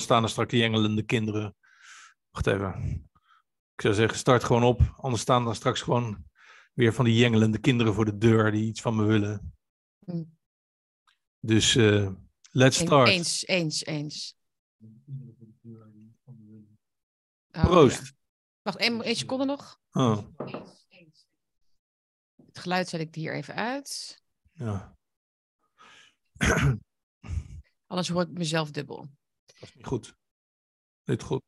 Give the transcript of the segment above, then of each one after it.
staan er straks die engelende kinderen. Wacht even. Ik zou zeggen, start gewoon op. Anders staan er straks gewoon weer van die jengelende kinderen voor de deur die iets van me willen. Hm. Dus eh, let's start. Eens, eens, eens. Oh, Proost. ja. Wacht, één, één seconde nog. Oh, Het geluid zet ik hier even uit. ja. Anders hoor ik mezelf dubbel. Niet goed. Dit goed.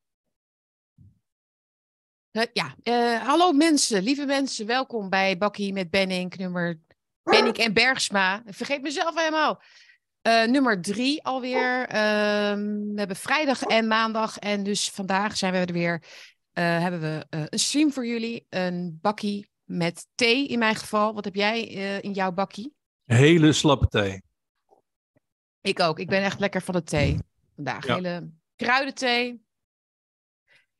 Eh, ja, eh, hallo mensen, lieve mensen, welkom bij Bakkie met Benning, nummer Benning en Bergsma. Vergeet mezelf helemaal. Eh, nummer drie alweer. Ehm, we hebben vrijdag en maandag en dus vandaag zijn we er weer. hebben we een stream voor jullie, een bakkie met thee in mijn geval. Wat heb jij in jouw bakkie? Hele slappe thee. Ik ook. Ik ben echt lekker van de thee vandaag. Ja. Hele kruidenthee.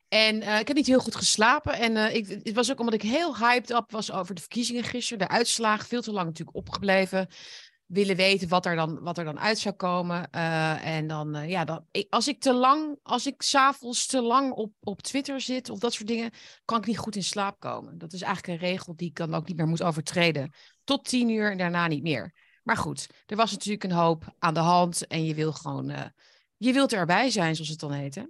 En eh, ik heb niet heel goed geslapen. En eh, ik, het was ook omdat ik heel hyped up was over de verkiezingen gisteren. De uitslagen, veel te lang natuurlijk opgebleven. Willen weten wat er dan, wat er dan uit zou komen. Eh, en dan, ja, dan, ik, als ik te lang, als ik s'avonds te lang op, op Twitter zit of dat soort dingen, kan ik niet goed in slaap komen. Dat is eigenlijk een regel die ik dan ook niet meer moet overtreden. Tot tien uur en daarna niet meer. Maar goed, er was natuurlijk een hoop aan de hand en je wil gewoon, je wilt erbij zijn, zoals het dan heet. Hè?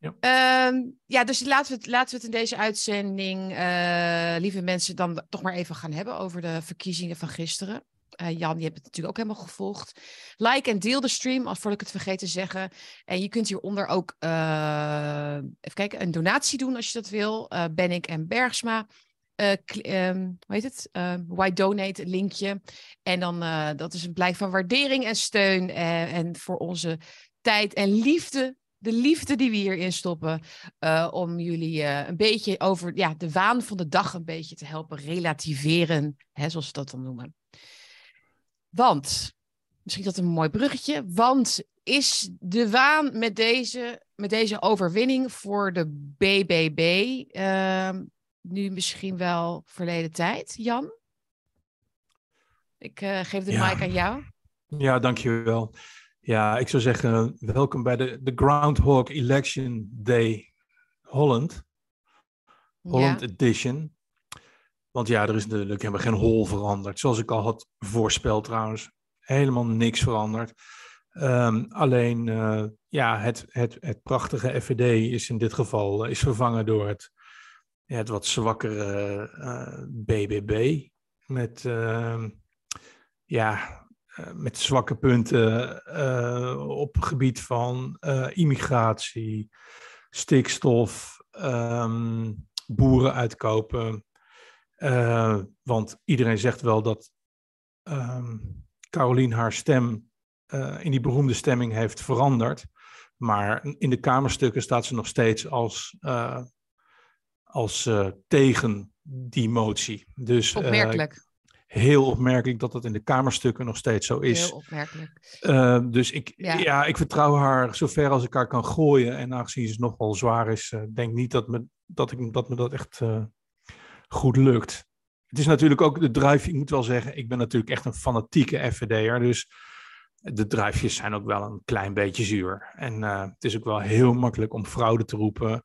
Ja. Ehm, ja, dus laten we, het, laten we het in deze uitzending, eh, lieve mensen, dan toch maar even gaan hebben over de verkiezingen van gisteren. Eh, Jan, je hebt het natuurlijk ook helemaal gevolgd. Like en deel de stream, als voordat ik het vergeet te zeggen. En je kunt hieronder ook, eh, even kijken, een donatie doen als je dat wil. Ben ik en Bergsma. Ehm, hoe heet het? Why Donate, linkje. En dan, dat is een blijk van waardering en steun. en voor onze tijd en liefde. De liefde die we hierin stoppen. eh, om jullie eh, een beetje over ja, de waan van de dag een beetje te helpen relativeren. Hè, zoals ze dat dan noemen. Want, misschien is dat een mooi bruggetje. Want is de waan met deze, met deze overwinning voor de BBB ehm, nu misschien wel verleden tijd, Jan? Ik eh, geef de Ja. mic aan jou. Ja, dankjewel. Ja, ik zou zeggen, welkom bij de, de Groundhog Election Day Holland. Holland Ja. Edition. Want ja, er is natuurlijk helemaal geen hol veranderd. Zoals ik al had voorspeld trouwens. Helemaal niks veranderd. Ehm, alleen eh, ja, het, het, het prachtige FVD is in dit geval eh, is vervangen door het, het wat zwakkere eh, BBB. Met, ehm, ja, eh, met zwakke punten eh, op het gebied van eh, immigratie, stikstof, ehm, boeren uitkopen. Eh, want iedereen zegt wel dat ehm Carolien haar stem eh, in die beroemde stemming heeft veranderd. Maar in de Kamerstukken staat ze nog steeds als, eh, als eh, tegen die motie. Dus eh, Opmerkelijk. Heel opmerkelijk dat dat in de Kamerstukken nog steeds zo is. Heel opmerkelijk. Eh, dus ik, Ja. ja. ik vertrouw haar zover als ik haar kan gooien. En aangezien ze nogal zwaar is, eh, denk niet dat me dat, ik, dat me dat echt eh, goed lukt. Het is natuurlijk ook de drive, ik moet wel zeggen, ik ben natuurlijk echt een fanatieke FVD'er. Dus de drivejes zijn ook wel een klein beetje zuur. En het is ook wel heel makkelijk om fraude te roepen.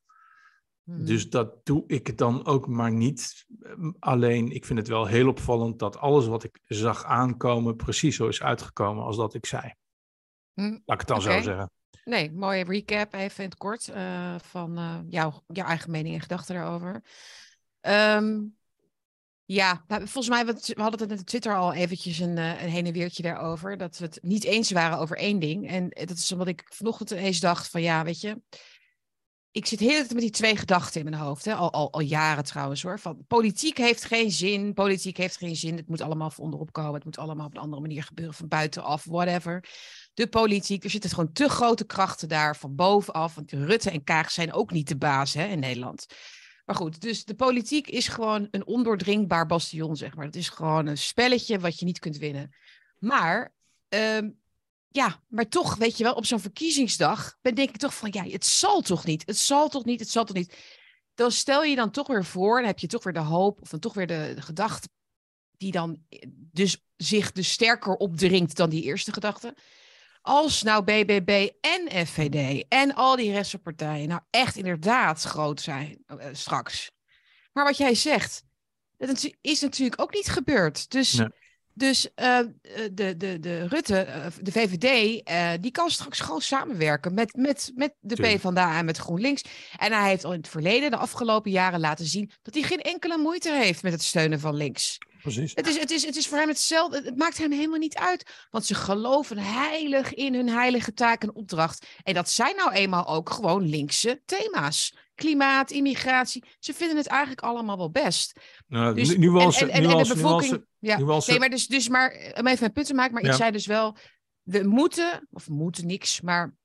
Hmm. Dus dat doe ik dan ook maar niet. Ehm, Alleen, ik vind het wel heel opvallend dat alles wat ik zag aankomen precies zo is uitgekomen als dat ik zei. Hmm. Laat ik het dan zo zeggen. Nee, mooie recap even in het kort eh, van eh, jouw, jouw eigen mening en gedachten daarover. Ehm, ja, nou, volgens mij, we, hadden het net op Twitter al eventjes een, eh, een heen en weertje daarover, dat we het niet eens waren over één ding. En dat is omdat ik vanochtend ineens dacht van ja, weet je, ik zit heel tijd met die twee gedachten in mijn hoofd, hè? Al, al, al jaren trouwens hoor, van politiek heeft geen zin, politiek heeft geen zin, het moet allemaal van onderop komen, het moet allemaal op een andere manier gebeuren, van buitenaf, whatever de politiek. Er zitten gewoon te grote krachten daar van bovenaf. Want Rutte en Kaag zijn ook niet de baas hè, in Nederland. Maar goed, dus de politiek is gewoon een ondoordringbaar bastion, zeg maar. Het is gewoon een spelletje wat je niet kunt winnen. Maar, ehm, ja, maar toch, weet je wel, op zo'n verkiezingsdag ben denk ik toch van, ja, het zal toch niet, het zal toch niet, het zal toch niet. Dan stel je dan toch weer voor, dan heb je toch weer de hoop, of dan toch weer de, gedachte, die dan eh, dus zich dus sterker opdringt dan die eerste gedachte Als nou BBB en FVD en al die rechtse partijen nou echt inderdaad groot zijn uh, straks. Maar wat jij zegt, dat is natuurlijk ook niet gebeurd. Dus dus uh, de, de, de Rutte, uh, de VVD, uh, die kan straks gewoon samenwerken met, met, met de PvdA en met GroenLinks. En hij heeft al in het verleden, de afgelopen jaren, laten zien dat hij geen enkele moeite heeft met het steunen van links. Precies. Het is, het is, het is voor hem hetzelfde. Het maakt hem helemaal niet uit. Want ze geloven heilig in hun heilige taak en opdracht. En dat zijn nou eenmaal ook gewoon linkse thema's klimaat, immigratie. Ze vinden het eigenlijk allemaal wel best. Nou, dus, nu was en, en, en, de bevolking. ja. nee, maar dus, dus maar om even mijn punt te maken. Maar ik zei dus wel, we moeten, of we moeten niks, maar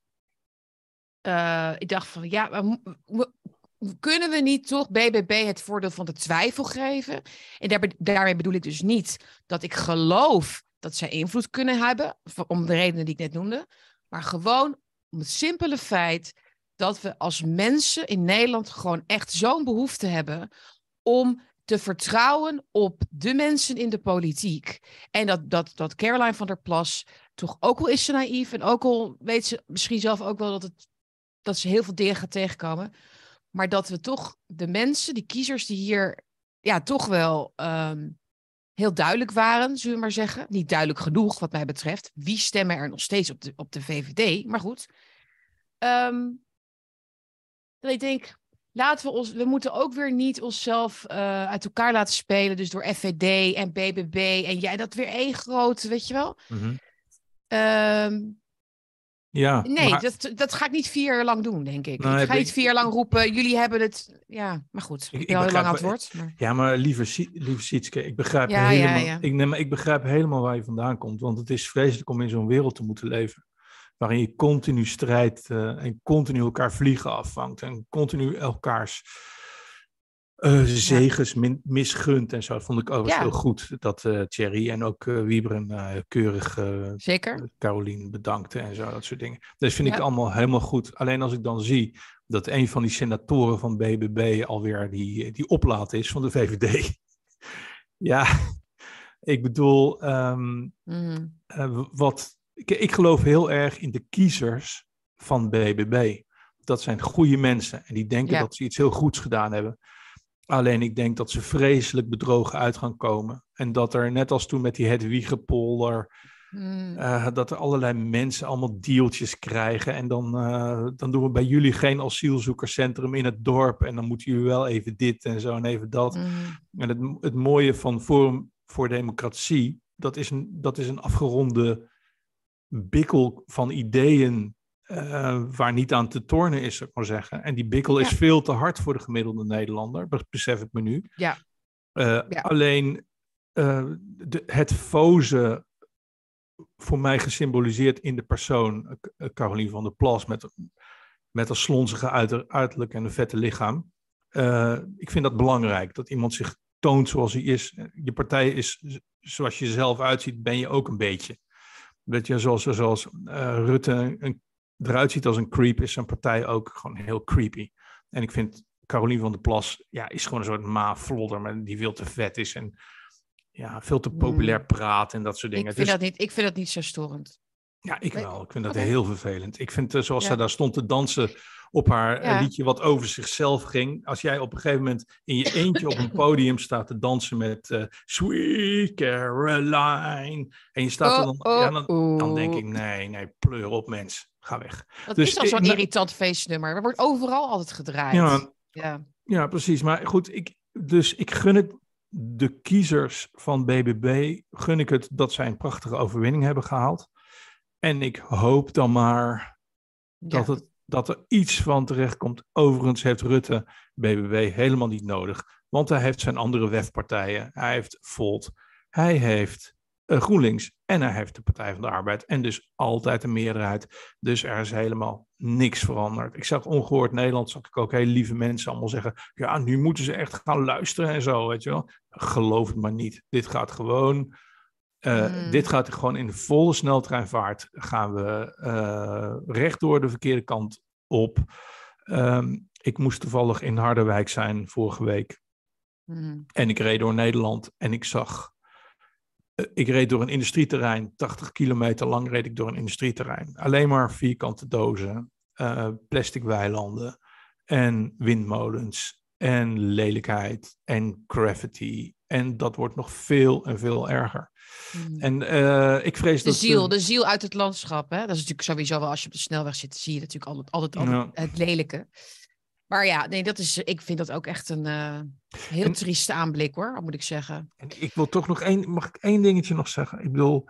uh, ik dacht van ja, we, we, kunnen we niet toch BBB het voordeel van de twijfel geven? En daar, daarmee bedoel ik dus niet dat ik geloof dat zij invloed kunnen hebben, om de redenen die ik net noemde, maar gewoon om het simpele feit dat we als mensen in Nederland gewoon echt zo'n behoefte hebben om te vertrouwen op de mensen in de politiek. En dat, dat, dat Caroline van der Plas toch ook al is ze naïef en ook al weet ze misschien zelf ook wel dat, het, dat ze heel veel dingen gaat tegenkomen. Maar dat we toch de mensen, die kiezers die hier ja, toch wel ehm, heel duidelijk waren, zullen we maar zeggen. Niet duidelijk genoeg wat mij betreft. Wie stemmen er nog steeds op de, op de VVD? Maar goed. Um, dat ik denk, laten we ons, we moeten ook weer niet onszelf uh, uit elkaar laten spelen. Dus door FVD en BBB en jij, dat weer één groot, weet je wel. Mm -hmm. ja. Nee, maar... dat, dat ga ik niet vier jaar lang doen, denk ik. Nou, ik ga niet vier jaar lang roepen, jullie hebben het. Ja, maar goed. Ik, ik ben heel lang aan het woord. Maar... Ja, maar lieve, lieve Sietske, ik begrijp, ja, helemaal, ja, ja. Ik, neem, ik begrijp helemaal waar je vandaan komt. Want het is vreselijk om in zo'n wereld te moeten leven waarin je continu strijdt uh, en continu elkaar vliegen afvangt en continu elkaars uh, zegens min, misgunt en zo. Dat vond ik overigens ja. heel goed dat uh, Thierry en ook uh, Wieberen keurig Zeker. Caroline bedankte en zo, dat soort dingen. Dus vind ja. ik allemaal helemaal goed. Alleen als ik dan zie dat een van die senatoren van BBB alweer die, die oplaat is van de VVD. ja, ik bedoel, um, mm. wat ik, ik geloof heel erg in de kiezers van BBB. Dat zijn goede mensen en die denken dat ze iets heel goeds gedaan hebben. Alleen ik denk dat ze vreselijk bedrogen uit gaan komen. En dat er, net als toen met die Hedwigepolder, hmm. uh, dat er allerlei mensen allemaal deeltjes krijgen. En dan, uh, dan doen we bij jullie geen asielzoekerscentrum in het dorp. En dan moeten jullie wel even dit en zo en even dat. Hmm. En het, het mooie van Forum voor Democratie, dat is een, dat is een afgeronde bikkel van ideeën uh, waar niet aan te tornen is, zou ik maar zeggen. En die bikkel is veel te hard voor de gemiddelde Nederlander, dat besef ik me nu. Ja. Uh, ja. Alleen uh, de, het foze, voor mij gesymboliseerd in de persoon Caroline van der Plas, met, met een slonzige uiterlijk en een vette lichaam. ik vind dat belangrijk, dat iemand zich toont zoals hij is. Je partij is, zoals je zelf uitziet, ben je ook een beetje. Weet je, zoals, zoals uh, Rutte een, eruit ziet als een creep, is zijn partij ook gewoon heel creepy. En ik vind Caroline van der Plas, ja, is gewoon een soort ma-flodder, die veel te vet is en ja, veel te populair hmm. praat en dat soort dingen. Ik vind, dus, dat, niet, ik vind dat niet zo storend. Ja, ik wel. Ik vind dat heel vervelend. Ik vind, uh, zoals ja. ze daar stond te dansen op haar ja. liedje wat over zichzelf ging. Als jij op een gegeven moment in je eentje op een podium staat te dansen met uh, Sweet Caroline. En je staat er dan, oh, ja, dan, dan, denk ik, nee, nee, pleur op mens. Ga weg. Dat dus, is al zo'n irritant feestnummer. Dat wordt overal altijd gedraaid. Ja, ja. ja, precies. Maar goed, ik, dus ik gun het de kiezers van BBB, gun ik het dat zij een prachtige overwinning hebben gehaald. En ik hoop dan maar dat het dat er iets van terecht komt. Overigens heeft Rutte BBB helemaal niet nodig, want hij heeft zijn andere wefpartijen. Hij heeft Volt, hij heeft uh, GroenLinks en hij heeft de Partij van de Arbeid en dus altijd een meerderheid. Dus er is helemaal niks veranderd. Ik zag ongehoord Nederland, zag ik ook hele lieve mensen allemaal zeggen, ja, nu moeten ze echt gaan luisteren en zo, weet je wel. Geloof het maar niet. Dit gaat gewoon uh, mm. Dit gaat gewoon in de volle sneltreinvaart. Gaan we uh, recht door de verkeerde kant op. Um, ik moest toevallig in Harderwijk zijn vorige week. Mm. En ik reed door Nederland en ik zag ik reed door een industrieterrein, 80 kilometer lang reed ik door een industrieterrein. Alleen maar vierkante dozen, plastic weilanden en windmolens en lelijkheid en gravity. En dat wordt nog veel en veel erger. Hmm. En uh, ik vrees de dat... Ziel, de ziel uit het landschap, hè? Dat is natuurlijk sowieso wel, als je op de snelweg zit, zie je natuurlijk altijd, altijd, altijd het lelijke. Maar ja, nee, dat is, ik vind dat ook echt een uh, heel en, trieste aanblik hoor, moet ik zeggen. En ik wil toch nog één, mag ik één dingetje nog zeggen? Ik bedoel,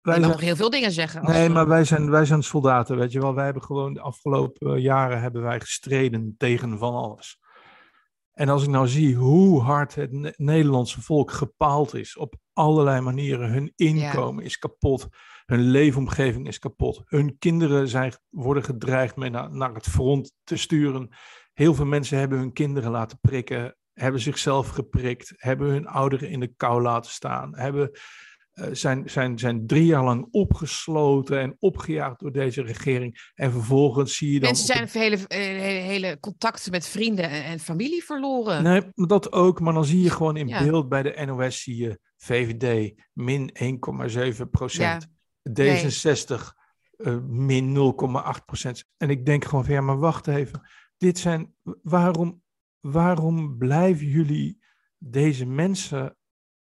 wij zijn, nog heel veel dingen zeggen. Nee, maar wij zijn, wij zijn soldaten, weet je wel. Wij hebben gewoon de afgelopen jaren hebben wij gestreden tegen van alles. En als ik nou zie hoe hard het Nederlandse volk gepaald is op allerlei manieren, hun inkomen is kapot, hun leefomgeving is kapot, hun kinderen zijn, worden gedreigd mee naar, naar het front te sturen. Heel veel mensen hebben hun kinderen laten prikken, hebben zichzelf geprikt, hebben hun ouderen in de kou laten staan, hebben zijn, zijn, zijn drie jaar lang opgesloten en opgejaagd door deze regering. En vervolgens zie je dan. Mensen zijn hele, eh, hele, hele, contacten met vrienden en, familie verloren. Nee, dat ook. Maar dan zie je gewoon in beeld bij de NOS zie je VVD min 1,7 procent. D66 uh, min 0,8 procent. En ik denk gewoon van ja, maar wacht even. Dit zijn. Waarom, waarom blijven jullie deze mensen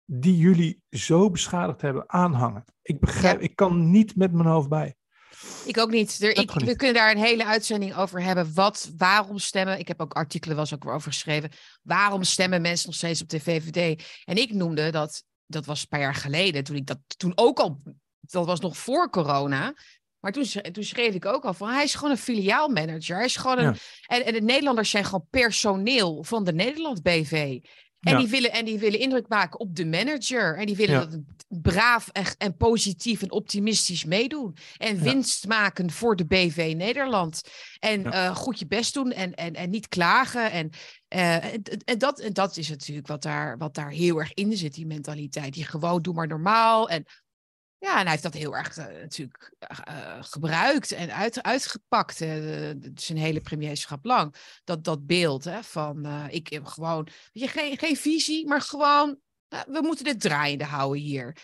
die jullie zo beschadigd hebben aanhangen. Ik begrijp, ik kan niet met mijn hoofd bij. Ik ook niet. Er, ik, we kunnen daar een hele uitzending over hebben. Wat, waarom stemmen? Ik heb ook artikelen was ook over geschreven. Waarom stemmen mensen nog steeds op de VVD? En ik noemde dat, dat was een paar jaar geleden, toen ik dat toen ook al, dat was nog voor corona. Maar toen, toen schreef ik ook al van hij is gewoon een filiaalmanager. Hij is gewoon een. En, en de Nederlanders zijn gewoon personeel van de Nederland BV. En, die willen, en die willen indruk maken op de manager. En die willen dat braaf en, en positief en optimistisch meedoen. En winst maken voor de BV Nederland. En uh, goed je best doen en, en, en niet klagen. En, uh, en, en, dat, en dat is natuurlijk wat daar, wat daar heel erg in zit, die mentaliteit. Die gewoon doe maar normaal. En ja, en hij heeft dat heel erg uh, natuurlijk uh, gebruikt en uit, uitgepakt. Uh, zijn hele premierschap lang. Dat, dat beeld hè, van ik heb gewoon, weet je, geen, geen visie, maar gewoon, we moeten dit draaiende houden hier.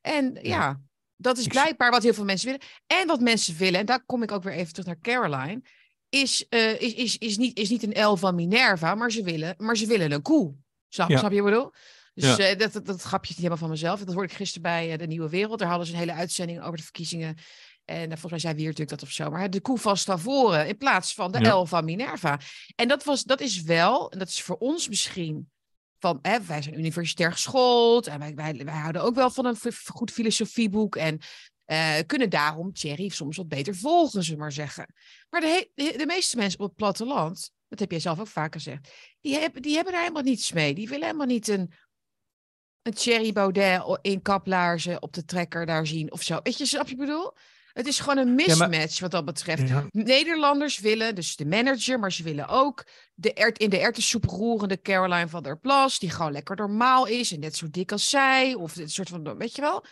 En ja, ja dat is blijkbaar wat heel veel mensen willen. En wat mensen willen, en daar kom ik ook weer even terug naar Caroline, is, is, is, is, niet, is niet een L van Minerva, maar ze willen, maar ze willen een koe. Snap, ja. snap je wat ik bedoel? Dus ja. uh, dat, dat, dat, grapje is niet helemaal van mezelf. Dat hoorde ik gisteren bij uh, De Nieuwe Wereld. Daar hadden ze een hele uitzending over de verkiezingen. En uh, volgens mij zei Wier natuurlijk dat of zo. Maar de koe van Stavoren in plaats van de ja. L van Minerva. En dat, was, dat is wel, en dat is voor ons misschien... Van, hè, wij zijn universitair geschoold en wij, wij, wij houden ook wel van een goed filosofieboek. En uh, kunnen daarom Thierry soms wat beter volgen, ze maar zeggen. Maar de, de, de, meeste mensen op het platteland, dat heb jij zelf ook vaker gezegd, die hebben, die hebben daar helemaal niets mee. Die willen helemaal niet een een Thierry Baudet in kaplaarzen op de trekker daar zien of zo. Weet je, snap je bedoel? Het is gewoon een mismatch wat dat betreft. Nederlanders willen, dus de manager, maar ze willen ook de ert, in de ertessoep roerende Caroline van der Plas, die gewoon lekker normaal is en net zo dik als zij. Of een soort van, weet je wel,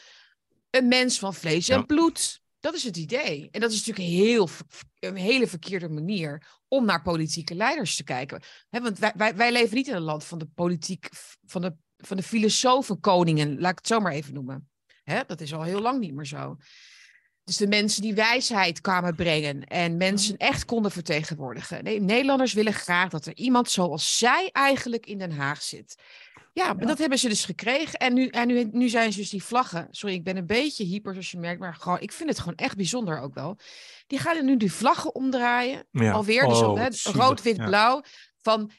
een mens van vlees en bloed. Dat is het idee. En dat is natuurlijk heel, een hele verkeerde manier om naar politieke leiders te kijken. want wij, wij, wij leven niet in een land van de politiek, van de van de filosofenkoningen, laat ik het zo maar even noemen. Hè, dat is al heel lang niet meer zo. Dus de mensen die wijsheid kwamen brengen en mensen echt konden vertegenwoordigen. Nee, Nederlanders willen graag dat er iemand zoals zij eigenlijk in Den Haag zit. Ja, ja. dat hebben ze dus gekregen. En, nu, en nu, nu zijn ze dus die vlaggen. Sorry, ik ben een beetje hyper, zoals je merkt. Maar gewoon, ik vind het gewoon echt bijzonder ook wel. Die gaan nu die vlaggen omdraaien. Ja. Alweer. Dus oh, hè, rood, wit, blauw. Van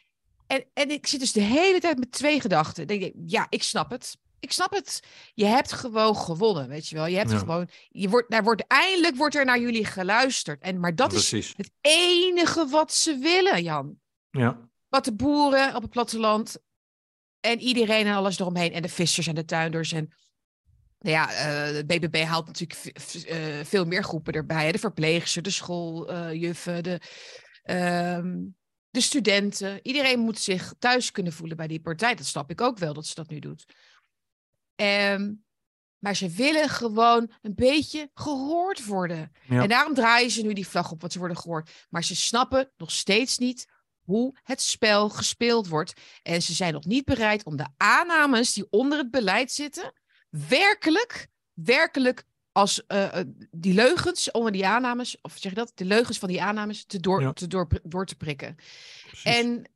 en, en ik zit dus de hele tijd met twee gedachten. denk ik, ja, ik snap het. Ik snap het. Je hebt gewoon gewonnen, weet je wel. Je hebt gewoon, je wordt, daar wordt, eindelijk wordt er naar jullie geluisterd. En, maar dat is het enige wat ze willen, Jan. Ja. Wat de boeren op het platteland en iedereen en alles eromheen. En de vissers en de tuinders en... Nou ja, uh, de BBB haalt natuurlijk uh, veel meer groepen erbij. Hè? De verpleegsters, de schooljuffen, uh, de... Uh, de studenten. Iedereen moet zich thuis kunnen voelen bij die partij. Dat snap ik ook wel dat ze dat nu doet. Um, maar ze willen gewoon een beetje gehoord worden. En daarom draaien ze nu die vlag op, wat ze worden gehoord. Maar ze snappen nog steeds niet hoe het spel gespeeld wordt. En ze zijn nog niet bereid om de aannames die onder het beleid zitten, werkelijk, werkelijk als uh, die leugens onder die aannames, of zeg je dat, de leugens van die aannames te door, ja. te door, door te prikken. Precies. En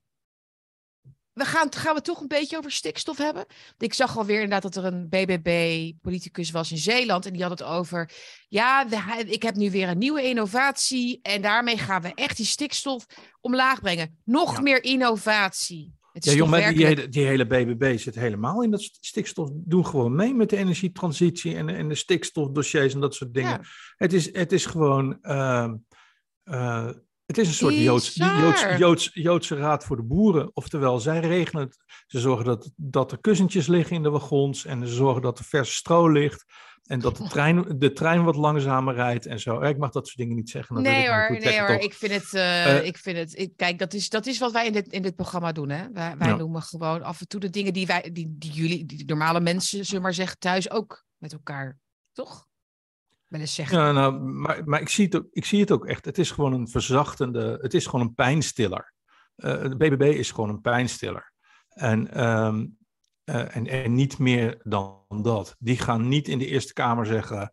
we gaan, gaan we toch een beetje over stikstof hebben. Ik zag alweer inderdaad dat er een BBB-politicus was in Zeeland. En die had het over. Ja, ik heb nu weer een nieuwe innovatie. En daarmee gaan we echt die stikstof omlaag brengen. Nog meer innovatie. Het ja, jongen, die, hele, die hele BBB zit helemaal in dat stikstof. Doe gewoon mee met de energietransitie en, en de stikstofdossiers en dat soort dingen. Het, is, het is gewoon. Uh, uh, het is een soort Joods, Joods, Joods, Joodse raad voor de boeren. Oftewel, zij regelen het. Ze zorgen dat, dat er kussentjes liggen in de wagons. En ze zorgen dat er verse stro ligt. En dat de trein, de trein wat langzamer rijdt en zo. Ik mag dat soort dingen niet zeggen. Nee hoor, nee hoor. Ik vind het, uh, ik vind het ik, kijk, dat is, dat is wat wij in dit, in dit programma doen. Hè? Wij, wij noemen gewoon af en toe de dingen die wij, die, die jullie, die normale mensen, zullen maar zeggen, thuis ook met elkaar. Toch? zeggen. Ja, nou, maar, maar ik, zie het ook, ik zie het ook echt. Het is gewoon een verzachtende, het is gewoon een pijnstiller. Uh, de BBB is gewoon een pijnstiller. En, um, uh, en, en niet meer dan dat. Die gaan niet in de Eerste Kamer zeggen...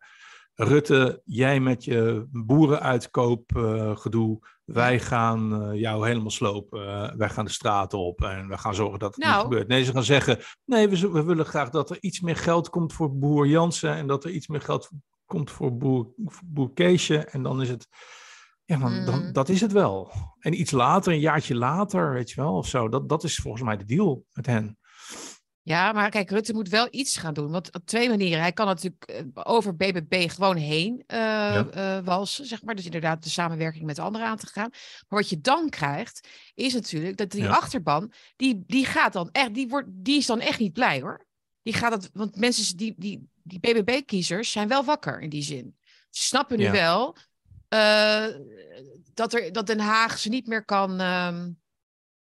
Rutte, jij met je boerenuitkoopgedoe, uh, wij gaan uh, jou helemaal slopen. Uh, wij gaan de straten op en we gaan zorgen dat het nou. niet gebeurt. Nee, ze gaan zeggen, nee, we, we, willen graag dat er iets meer geld komt voor boer Jansen en dat er iets meer geld komt voor boer, boer Keesje en dan is het, ja, dan, dan, mm. dat is het wel. En iets later, een jaartje later, weet je wel, of zo, dat, dat is volgens mij de deal met hen. Ja, maar kijk, Rutte moet wel iets gaan doen. Want op twee manieren. Hij kan natuurlijk eh, over BBB gewoon heen uh, ja. uh, walsen, zeg maar. Dus inderdaad de samenwerking met anderen aan te gaan. Maar wat je dan krijgt, is natuurlijk dat die achterban, die, die gaat dan echt, die, wordt, die is dan echt niet blij hoor. Die gaat het, want mensen, die, die, die BBB-kiezers zijn wel wakker in die zin. Ze snappen nu wel uh, dat, er, dat Den Haag ze niet meer kan. Um,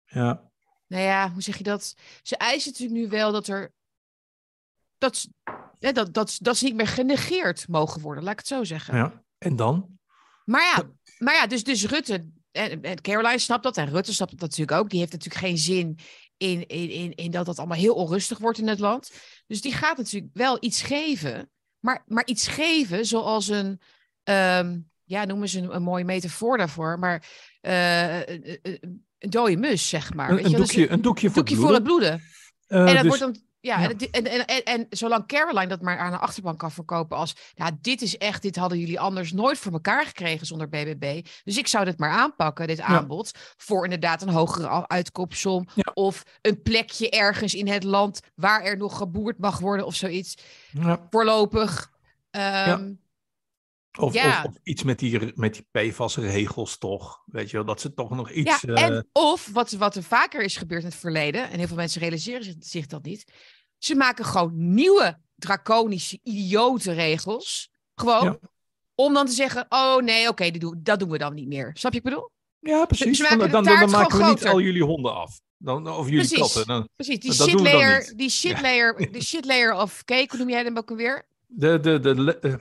ja. Nou ja, hoe zeg je dat? Ze eisen natuurlijk nu wel dat er. Dat, hè, dat, dat, dat ze niet meer genegeerd mogen worden, laat ik het zo zeggen. Ja, en dan? Maar ja, maar ja dus, dus Rutte en, en Caroline snapt dat en Rutte snapt dat natuurlijk ook. Die heeft natuurlijk geen zin in, in, in, in dat dat allemaal heel onrustig wordt in het land. Dus die gaat natuurlijk wel iets geven, maar, maar iets geven zoals een, um, ja, noemen ze een, een mooie metafoor daarvoor, maar uh, een dode mus, zeg maar. Een, weet je? doekje, dus, een doekje, voor, doekje het voor het bloeden. Uh, en dat dus... wordt dan ja, En, en, en, en, zolang Caroline dat maar aan de achterbank kan verkopen als, ja, dit is echt, dit hadden jullie anders nooit voor elkaar gekregen zonder BBB. Dus ik zou dit maar aanpakken, dit aanbod, voor inderdaad een hogere uitkoopsom of een plekje ergens in het land waar er nog geboerd mag worden of zoiets. Voorlopig. Um, of, of, of, iets met die, met die PFAS-regels toch. Weet je wel, dat ze toch nog iets... Ja, en, uh... Of, wat, wat er vaker is gebeurd in het verleden... en heel veel mensen realiseren zich, zich dat niet... ze maken gewoon nieuwe draconische, idiote regels. Gewoon. Ja. Om dan te zeggen, oh nee, oké, okay, dat doen we dan niet meer. Snap je ik bedoel? Ja, precies. dan, dan, dan, dan maken we niet al jullie honden af. Dan, of jullie precies, katten. Dan, precies, die shitlayer, die shitlayer, ja. de shitlayer of cake, hoe noem jij hem ook alweer? De, de, de, de, uh,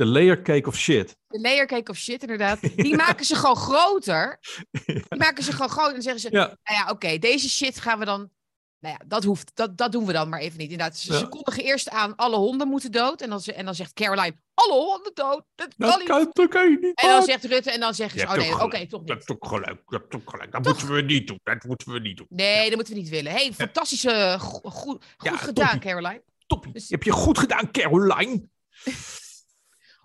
de layer cake of shit. De layer cake of shit, inderdaad. Die maken ze gewoon groter. Die maken ze gewoon groter. En zeggen ze, ja. nou ja, oké, deze shit gaan we dan... Nou ja, dat hoeft, dat, dat doen we dan maar even niet. Inderdaad, ze, ze kondigen eerst aan, alle honden moeten dood. En dan, en dan zegt Caroline, alle honden dood. Dat, dat kan, dat kan je niet. En dan zegt Rutte, en dan zeggen ze, oh nee, oké, okay, toch niet. Dat, toch gelijk, dat, toch gelijk. dat moeten we niet doen. Dat moeten we niet doen. Nee, dat moeten we niet willen. hey, fantastische, goed, goed gedaan. Caroline. Toppie. Dus... Heb je goed gedaan, Caroline.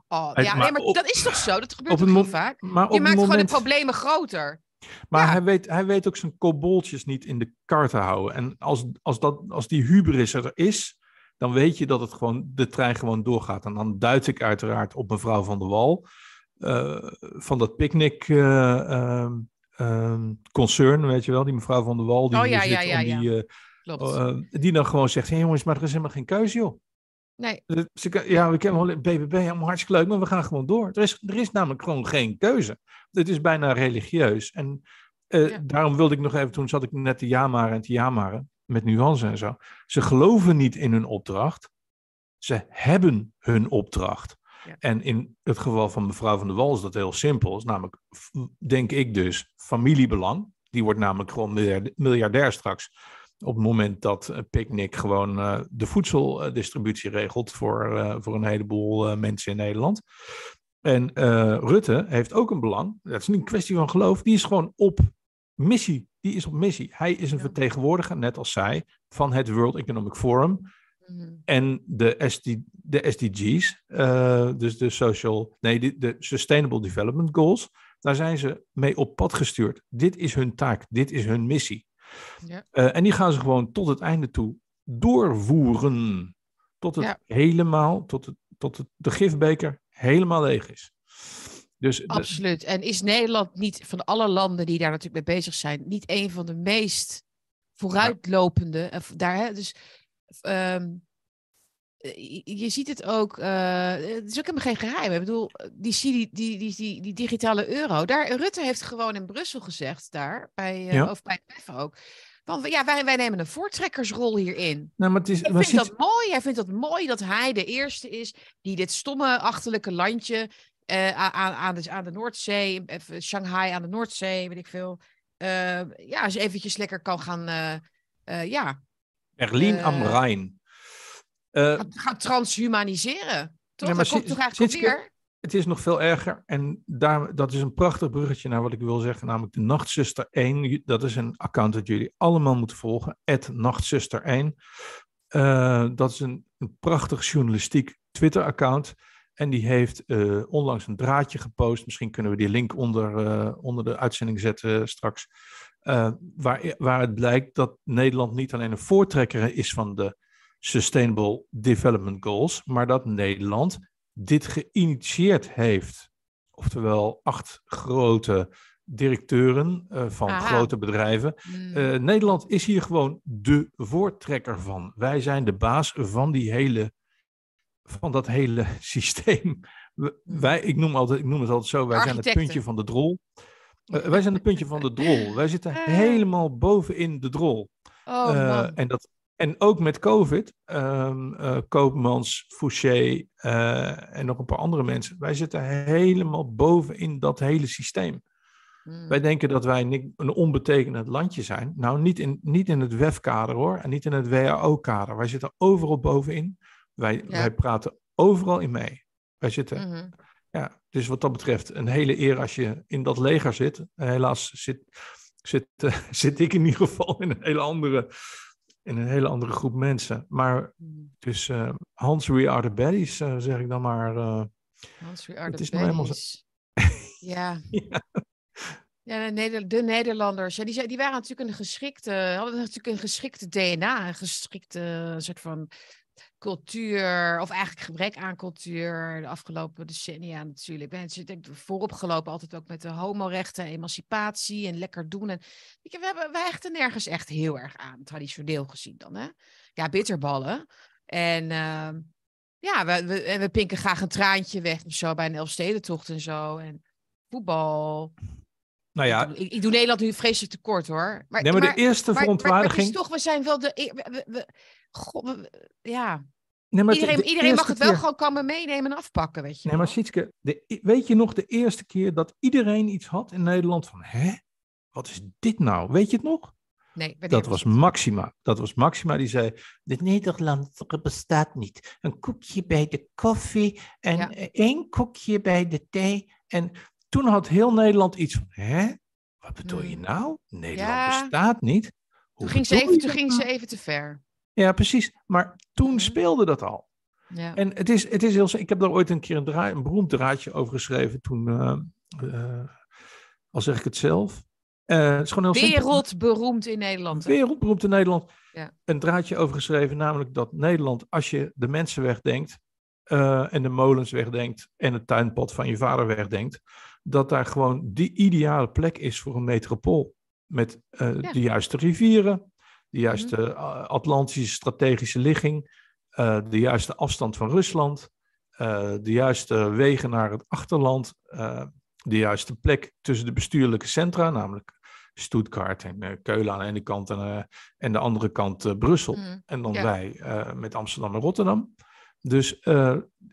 Oh, ja, maar, nee, maar dat is toch zo? Dat gebeurt toch heel vaak? Maar je maakt moment... gewoon de problemen groter. Maar ja. hij, weet, hij weet ook zijn koboltjes niet in de kar te houden. En als, als, dat, als die hubris er is, dan weet je dat het gewoon, de trein gewoon doorgaat. En dan duid ik uiteraard op mevrouw van der Wal. Uh, van dat picknick uh, uh, concern, weet je wel, die mevrouw van der Wal. Die oh ja, ja. Die, uh, die dan gewoon zegt: hey, jongens, maar er is helemaal geen keuze, joh. Nee. Ja, we kennen wel BBB, helemaal hartstikke leuk, maar we gaan gewoon door. Er is, er is namelijk gewoon geen keuze. Het is bijna religieus. En uh, ja. daarom wilde ik nog even, toen zat ik net te jamaren en te jamaren, met nuance en zo. Ze geloven niet in hun opdracht. Ze hebben hun opdracht. Ja. En in het geval van mevrouw van der Wal is dat heel simpel. Is namelijk, denk ik dus, familiebelang. Die wordt namelijk gewoon miljardair straks op het moment dat Picnic gewoon uh, de voedseldistributie regelt voor, uh, voor een heleboel mensen in Nederland. En Rutte heeft ook een belang, dat is niet een kwestie van geloof, die is gewoon op missie. Die is op missie. Hij is een vertegenwoordiger, net als zij, van het World Economic Forum. Mm. En de, SD, de SDG's, dus de social, nee, de, de Sustainable Development Goals, daar zijn ze mee op pad gestuurd. Dit is hun taak, dit is hun missie. Ja. Uh, en die gaan ze gewoon tot het einde toe doorvoeren. Tot het helemaal, tot, het, tot het, de gifbeker helemaal leeg is. Dus Absoluut. En is Nederland niet van alle landen die daar natuurlijk mee bezig zijn, niet een van de meest vooruitlopende? Ja. Daar, hè, dus um, eh, je ziet het ook, uh, het is ook helemaal geen geheim. Ik bedoel, die, die, die, die, die, die digitale euro, daar, Rutte heeft gewoon in Brussel gezegd, daar, bij, uh, of bij PEF ook, van ja, wij, wij nemen een voortrekkersrol hierin. Nou, maar het is, ik vind dat mooi. Hij vindt dat mooi dat hij de eerste is die dit stomme achterlijke landje uh, aan, aan, de, aan de Noordzee, even Shanghai aan de Noordzee, weet ik veel, ja, eens eventjes lekker kan gaan, ja. Berlin am Rijn. Uh, gaat transhumaniseren. Toch? Ja, maar komt toch eigenlijk weer? Het is nog veel erger. En daar, dat is een prachtig bruggetje naar wat ik wil zeggen. Namelijk de Nachtzuster 1. Dat is een account dat jullie allemaal moeten volgen. Nachtzuster 1. Uh, dat is een, een prachtig journalistiek Twitter-account. En die heeft uh, onlangs een draadje gepost. Misschien kunnen we die link onder, uh, onder de uitzending zetten straks. Uh, waar, waar het blijkt dat Nederland niet alleen een voortrekker is van de Sustainable Development Goals, maar dat Nederland dit geïnitieerd heeft. Oftewel acht grote directeuren uh, van grote bedrijven. Uh, Nederland is hier gewoon de voortrekker van. Wij zijn de baas van die hele, van dat hele systeem. Hmm. Wij, ik, noem altijd, ik noem het altijd zo, wij zijn het puntje van de drol. Uh, wij zijn het puntje van de drol. Wij zitten helemaal bovenin de drol. Oh, en dat en ook met COVID, um, uh, Koopmans, Fouché uh, en nog een paar andere mensen. Wij zitten helemaal bovenin dat hele systeem. Hmm. Wij denken dat wij een onbetekenend landje zijn. Nou, niet in, niet in het WEF-kader hoor, en niet in het WHO-kader. Wij zitten overal bovenin. Wij, wij praten overal in mee. Wij zitten, mm-hmm. ja, dus wat dat betreft, een hele eer als je in dat leger zit. Helaas zit, zit, uh, zit ik in ieder geval in een hele andere in een hele andere groep mensen. Maar hmm. dus uh, Hans, we are the baddies, uh, zeg ik dan maar. Uh, Hans, we are the baddies. Nou ja. ja. Ja, de, de Nederlanders, ja, die, die waren natuurlijk een geschikte, hadden natuurlijk een geschikte DNA, een geschikte soort van cultuur, of eigenlijk gebrek aan cultuur, de afgelopen decennia natuurlijk. Mensen denk voorop gelopen altijd ook met de homorechten, emancipatie en lekker doen. En we, hebben, wij hechten nergens echt heel erg aan, traditioneel gezien dan. Hè? Ja, bitterballen. En uh, ja, we, we, en we pinken graag een traantje weg of zo bij een Elfstedentocht en zo. En voetbal. Nou ja. Ik, ik, doe Nederland nu vreselijk tekort hoor. Maar, nee, maar, de eerste verontwaardiging. Maar, maar, toch, we zijn wel de. We, we, God, ja. Nee, iedereen, iedereen mag het wel gewoon komen meenemen en afpakken, weet je. Nee, maar Sietske, de, weet je nog de eerste keer dat iedereen iets had in Nederland van, hè, wat is dit nou? Weet je het nog? Nee, dat was Maxima. Dat was Maxima die zei: De Nederland bestaat niet. Een koekje bij de koffie en één koekje bij de thee. En toen had heel Nederland iets van: Hè? Wat bedoel je hmm. nou? Nederland bestaat niet. toen ging, ze even, toen ging ze nou? even te ver. Ja, precies. Maar toen speelde dat al. Ja. En het is, het is heel. Ik heb daar ooit een keer een, draai, een beroemd draadje over geschreven. Toen, uh, uh, al zeg ik het zelf. Uh, het is gewoon heel Wereldberoemd in Nederland. Wereldberoemd in Nederland. Ja. Een draadje over geschreven, namelijk dat Nederland, als je de mensen wegdenkt. en de molens wegdenkt. en het tuinpad van je vader wegdenkt. dat daar gewoon die ideale plek is voor een metropool. Met de juiste rivieren, de juiste mhm. Atlantische strategische ligging, uh, de juiste afstand van Rusland, uh, de juiste wegen naar het achterland, uh, de juiste plek tussen de bestuurlijke centra, namelijk Stuttgart en Keulen aan de ene kant en, en de andere kant Brussel. Mhm. En dan wij met Amsterdam en Rotterdam. Dus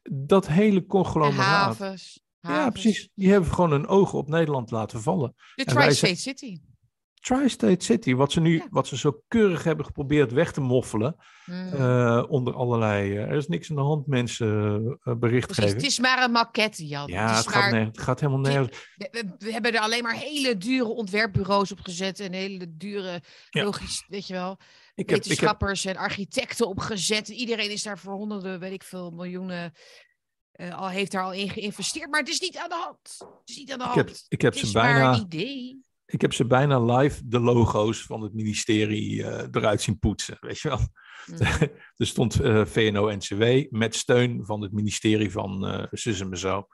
dat hele conglomeraat. Havens, Ja, precies. Die hebben gewoon een oog op Nederland laten vallen. De Tri-State City. Tri-State City, wat ze nu, Ja. wat ze zo keurig hebben geprobeerd weg te moffelen, Mm. eh, onder allerlei, eh, er is niks aan de hand, mensen eh, bericht Precies, geven. het is maar een maquette, Jan. ja, het gaat, maar, het gaat helemaal nergens. we, hebben er alleen maar hele dure ontwerpbureaus op gezet en hele dure, Ja. logisch, weet je wel, Ik heb, ik heb, wetenschappers en architecten opgezet. Iedereen is daar voor honderden, weet ik veel, miljoenen, al heeft daar al in geïnvesteerd. Maar het is niet aan de hand. Het is niet aan de ik hand. heb, ik heb ze bijna, een idee. Ik heb ze bijna live de logo's van het ministerie eh, eruit zien poetsen, weet je wel. Mm. Er stond eh, VNO-NCW met steun van het ministerie van eh zus en zo.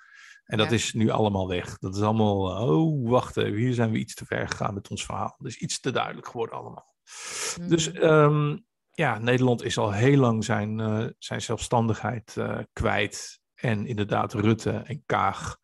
En dat Ja. is nu allemaal weg. Dat is allemaal, oh, wacht even, hier zijn we iets te ver gegaan met ons verhaal. Dus iets te duidelijk geworden allemaal. Dus Mm. ehm, ja, Nederland is al heel lang zijn, zijn zelfstandigheid kwijt. En inderdaad Rutte en Kaag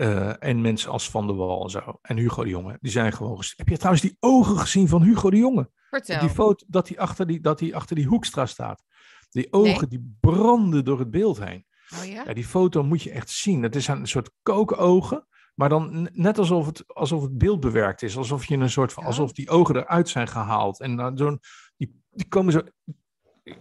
eh, en mensen als Van der Wal en zo. En Hugo de Jonge, die zijn gewoon... Heb je trouwens die ogen gezien van Hugo de Jonge? Vertel. Die foto dat hij achter die, dat hij achter die Hoekstra staat. Die ogen die branden door het beeld heen. Oh ja? Ja, die foto moet je echt zien. Het is een soort kookogen, maar dan net alsof het, alsof het beeld bewerkt is. Alsof je een soort van, Ja. alsof die ogen eruit zijn gehaald. En dan zo'n, die, die komen zo,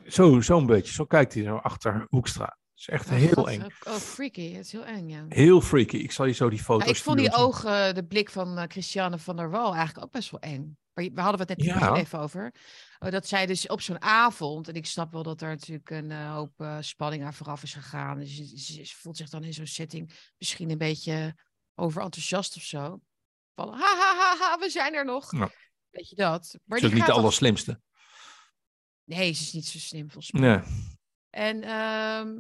zo, zo'n beetje. Zo kijkt hij zo achter Hoekstra. Het is echt Oh, heel eng. Oh, freaky. Het is heel eng, ja. Heel freaky. Ik zal je zo die foto Ja, ik vond die ogen, de blik van eh, Christiane van der Wal eigenlijk ook best wel eng. Maar we hadden het net Ja. even over. Oh, dat zij dus op zo'n avond, en ik snap wel dat er natuurlijk een eh, hoop eh, spanning aan vooraf is gegaan. Dus ze, ze- ze voelt zich dan in zo'n setting misschien een beetje overenthousiast of zo. Van ha ha ha ha, we zijn er nog. Ja. Weet je dat? Maar is ook niet de allerslimste. Nee, ze is niet zo slim volgens mij. Nee. En, ehm,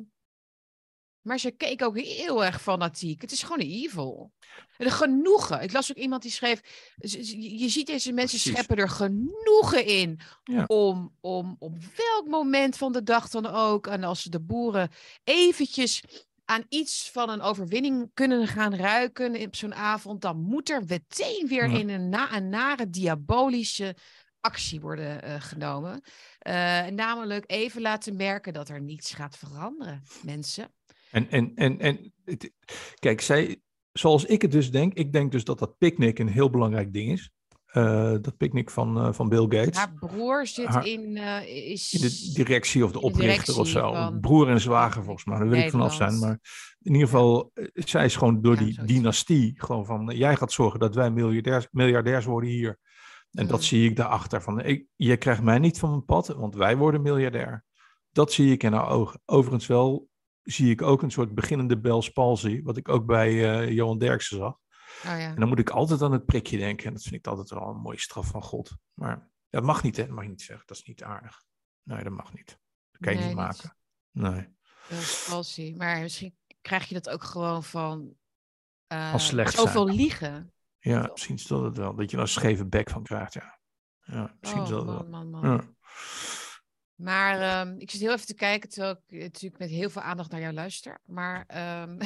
maar ze keek ook heel erg fanatiek. Het is gewoon evil. De genoegen. Ik las ook iemand die schreef. Je ziet deze mensen Precies. scheppen er genoegen in. Ja. Om, om op welk moment van de dag dan ook. En als de boeren eventjes aan iets van een overwinning kunnen gaan ruiken op zo'n avond. Dan moet er meteen weer Ja. in een, na, een nare diabolische actie worden eh, genomen. Eh, namelijk even laten merken dat er niets gaat veranderen, mensen. En, en, en, en het- kijk, zij, zoals ik het dus denk, ik denk dus dat dat picknick een heel belangrijk ding is. Eh, dat picknick van, eh, van Bill Gates. Haar broer zit Haar- in, eh, is... In de directie of de oprichter of zo. van- Broer en zwager volgens mij, daar wil ik vanaf zijn. Maar in ieder geval, zij is gewoon door Ja, die zoiets. dynastie. Gewoon van, jij gaat zorgen dat wij miljardairs, miljardairs worden hier. En dat Mm. zie ik daarachter. Van, ik, je krijgt mij niet van mijn pad, want wij worden miljardair. Dat zie ik in haar ogen. Overigens wel zie ik ook een soort beginnende Bell's palsy. Wat ik ook bij eh, Johan Derksen zag. Oh ja. En dan moet ik altijd aan het prikje denken. En dat vind ik altijd wel een mooie straf van God. Maar dat mag niet, hè? Dat mag je niet zeggen. Dat is niet aardig. Nee, dat mag niet. Dat kan je Nee, niet maken. Nee. Dat is falsie. Maar misschien krijg je dat ook gewoon van... eh, Als slecht Zoveel zijn. liegen. Ja, misschien is dat het wel. Dat je er een scheve bek van krijgt, ja. Ja, misschien is Oh, dat het man, wel. man, man. Ja. Maar ehm, ik zit heel even te kijken, terwijl ik eh, natuurlijk met heel veel aandacht naar jou luister. Maar ehm,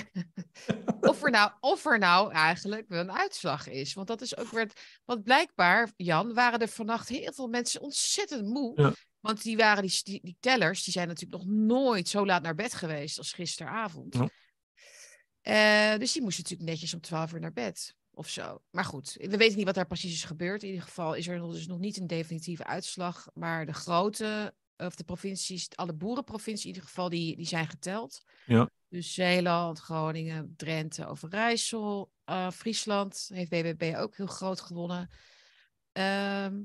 of, er nou, of er nou eigenlijk wel een uitslag is. Want dat is ook weer... Want blijkbaar, Jan, waren er vannacht heel veel mensen ontzettend moe. Ja. Want die, waren die, die, die tellers, die zijn natuurlijk nog nooit zo laat naar bed geweest als gisteravond. Ja. Eh, dus die moesten natuurlijk netjes om 12 uur naar bed. Of zo. Maar goed, we weten niet wat daar precies is gebeurd. In ieder geval is er nog- dus nog niet een definitieve uitslag. Maar de grote, of de provincies, alle boerenprovincies in ieder geval, die, die zijn geteld. Ja. Dus Zeeland, Groningen, Drenthe, Overijssel, eh, Friesland heeft BBB ook heel groot gewonnen. Ehm,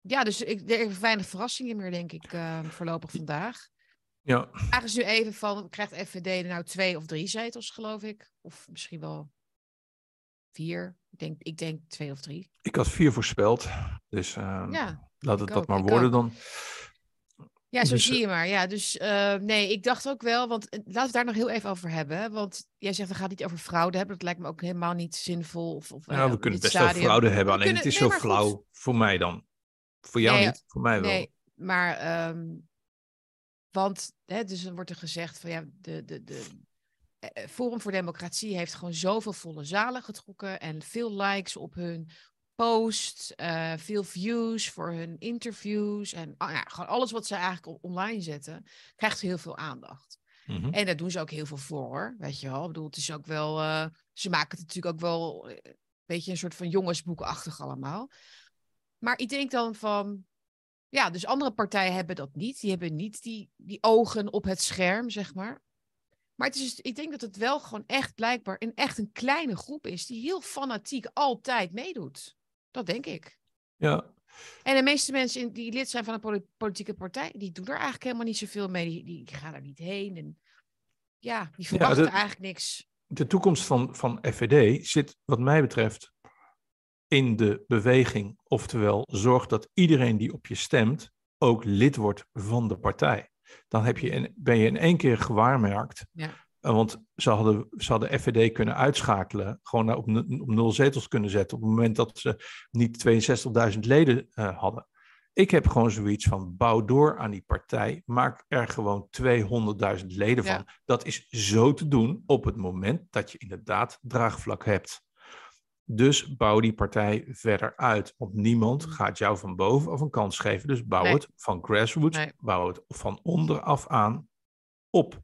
ja, dus ik, er is weinig verrassingen meer, denk ik, eh, voorlopig vandaag. ja, Vraag is nu even van, krijgt FVD nou twee of drie zetels, geloof ik? Of misschien wel vier? Ik denk, ik denk twee of drie. ik had vier voorspeld. Dus ehm, Ja, laat het ik dat ook, maar worden ook. dan. ja zo Dus, zie je maar. Ja, dus eh, nee, ik dacht ook wel, want eh, laten we het daar nog heel even over hebben. Want jij zegt, we gaan het niet over fraude hebben. Dat lijkt me ook helemaal niet zinvol. Of, of, Ja, eh, we kunnen best wel fraude hebben. We Alleen kunnen- het is nee, zo goed. flauw voor mij dan. Voor jou Nee, niet, voor mij wel. Nee, maar ehm, want hè, dus dan wordt er gezegd van ja, de, de, de eh, Forum voor Democratie heeft gewoon zoveel volle zalen getrokken en veel likes op hun post, eh, veel views voor hun interviews en ah, ja, gewoon alles wat ze eigenlijk on- online zetten, krijgt heel veel aandacht. Mhm. En daar doen ze ook heel veel voor, hoor. Weet je wel. Ik bedoel, het is ook wel. eh, ze maken het natuurlijk ook wel. eh, beetje een soort van jongensboekachtig allemaal. Maar ik denk dan van, ja, dus andere partijen hebben dat niet. Die hebben niet die, die ogen op het scherm, zeg maar. Maar het is, ik denk dat het wel gewoon echt blijkbaar een, echt een kleine groep is die heel fanatiek altijd meedoet. Dat denk ik. Ja. En de meeste mensen die lid zijn van een politieke partij, die doen er eigenlijk helemaal niet zoveel mee. Die, die gaan er niet heen. En ja, die verwachten eigenlijk niks. De toekomst van, van FVD zit, wat mij betreft, in de beweging. Oftewel, zorg dat iedereen die op je stemt ook lid wordt van de partij. Dan heb je in, ben je in één keer gewaarmerkt. Ja. Eh, want ze hadden, ze hadden FVD kunnen uitschakelen, gewoon op, op nul zetels kunnen zetten op het moment dat ze niet 62.000 leden uh, hadden. Ik heb gewoon zoiets van bouw door aan die partij, maak er gewoon 200.000 leden van. Dat is zo te doen op het moment dat je inderdaad draagvlak hebt. Dus bouw die partij verder uit. Want niemand gaat jou van boven of een kans geven. Dus bouw het van grassroots, bouw het van onderaf aan op.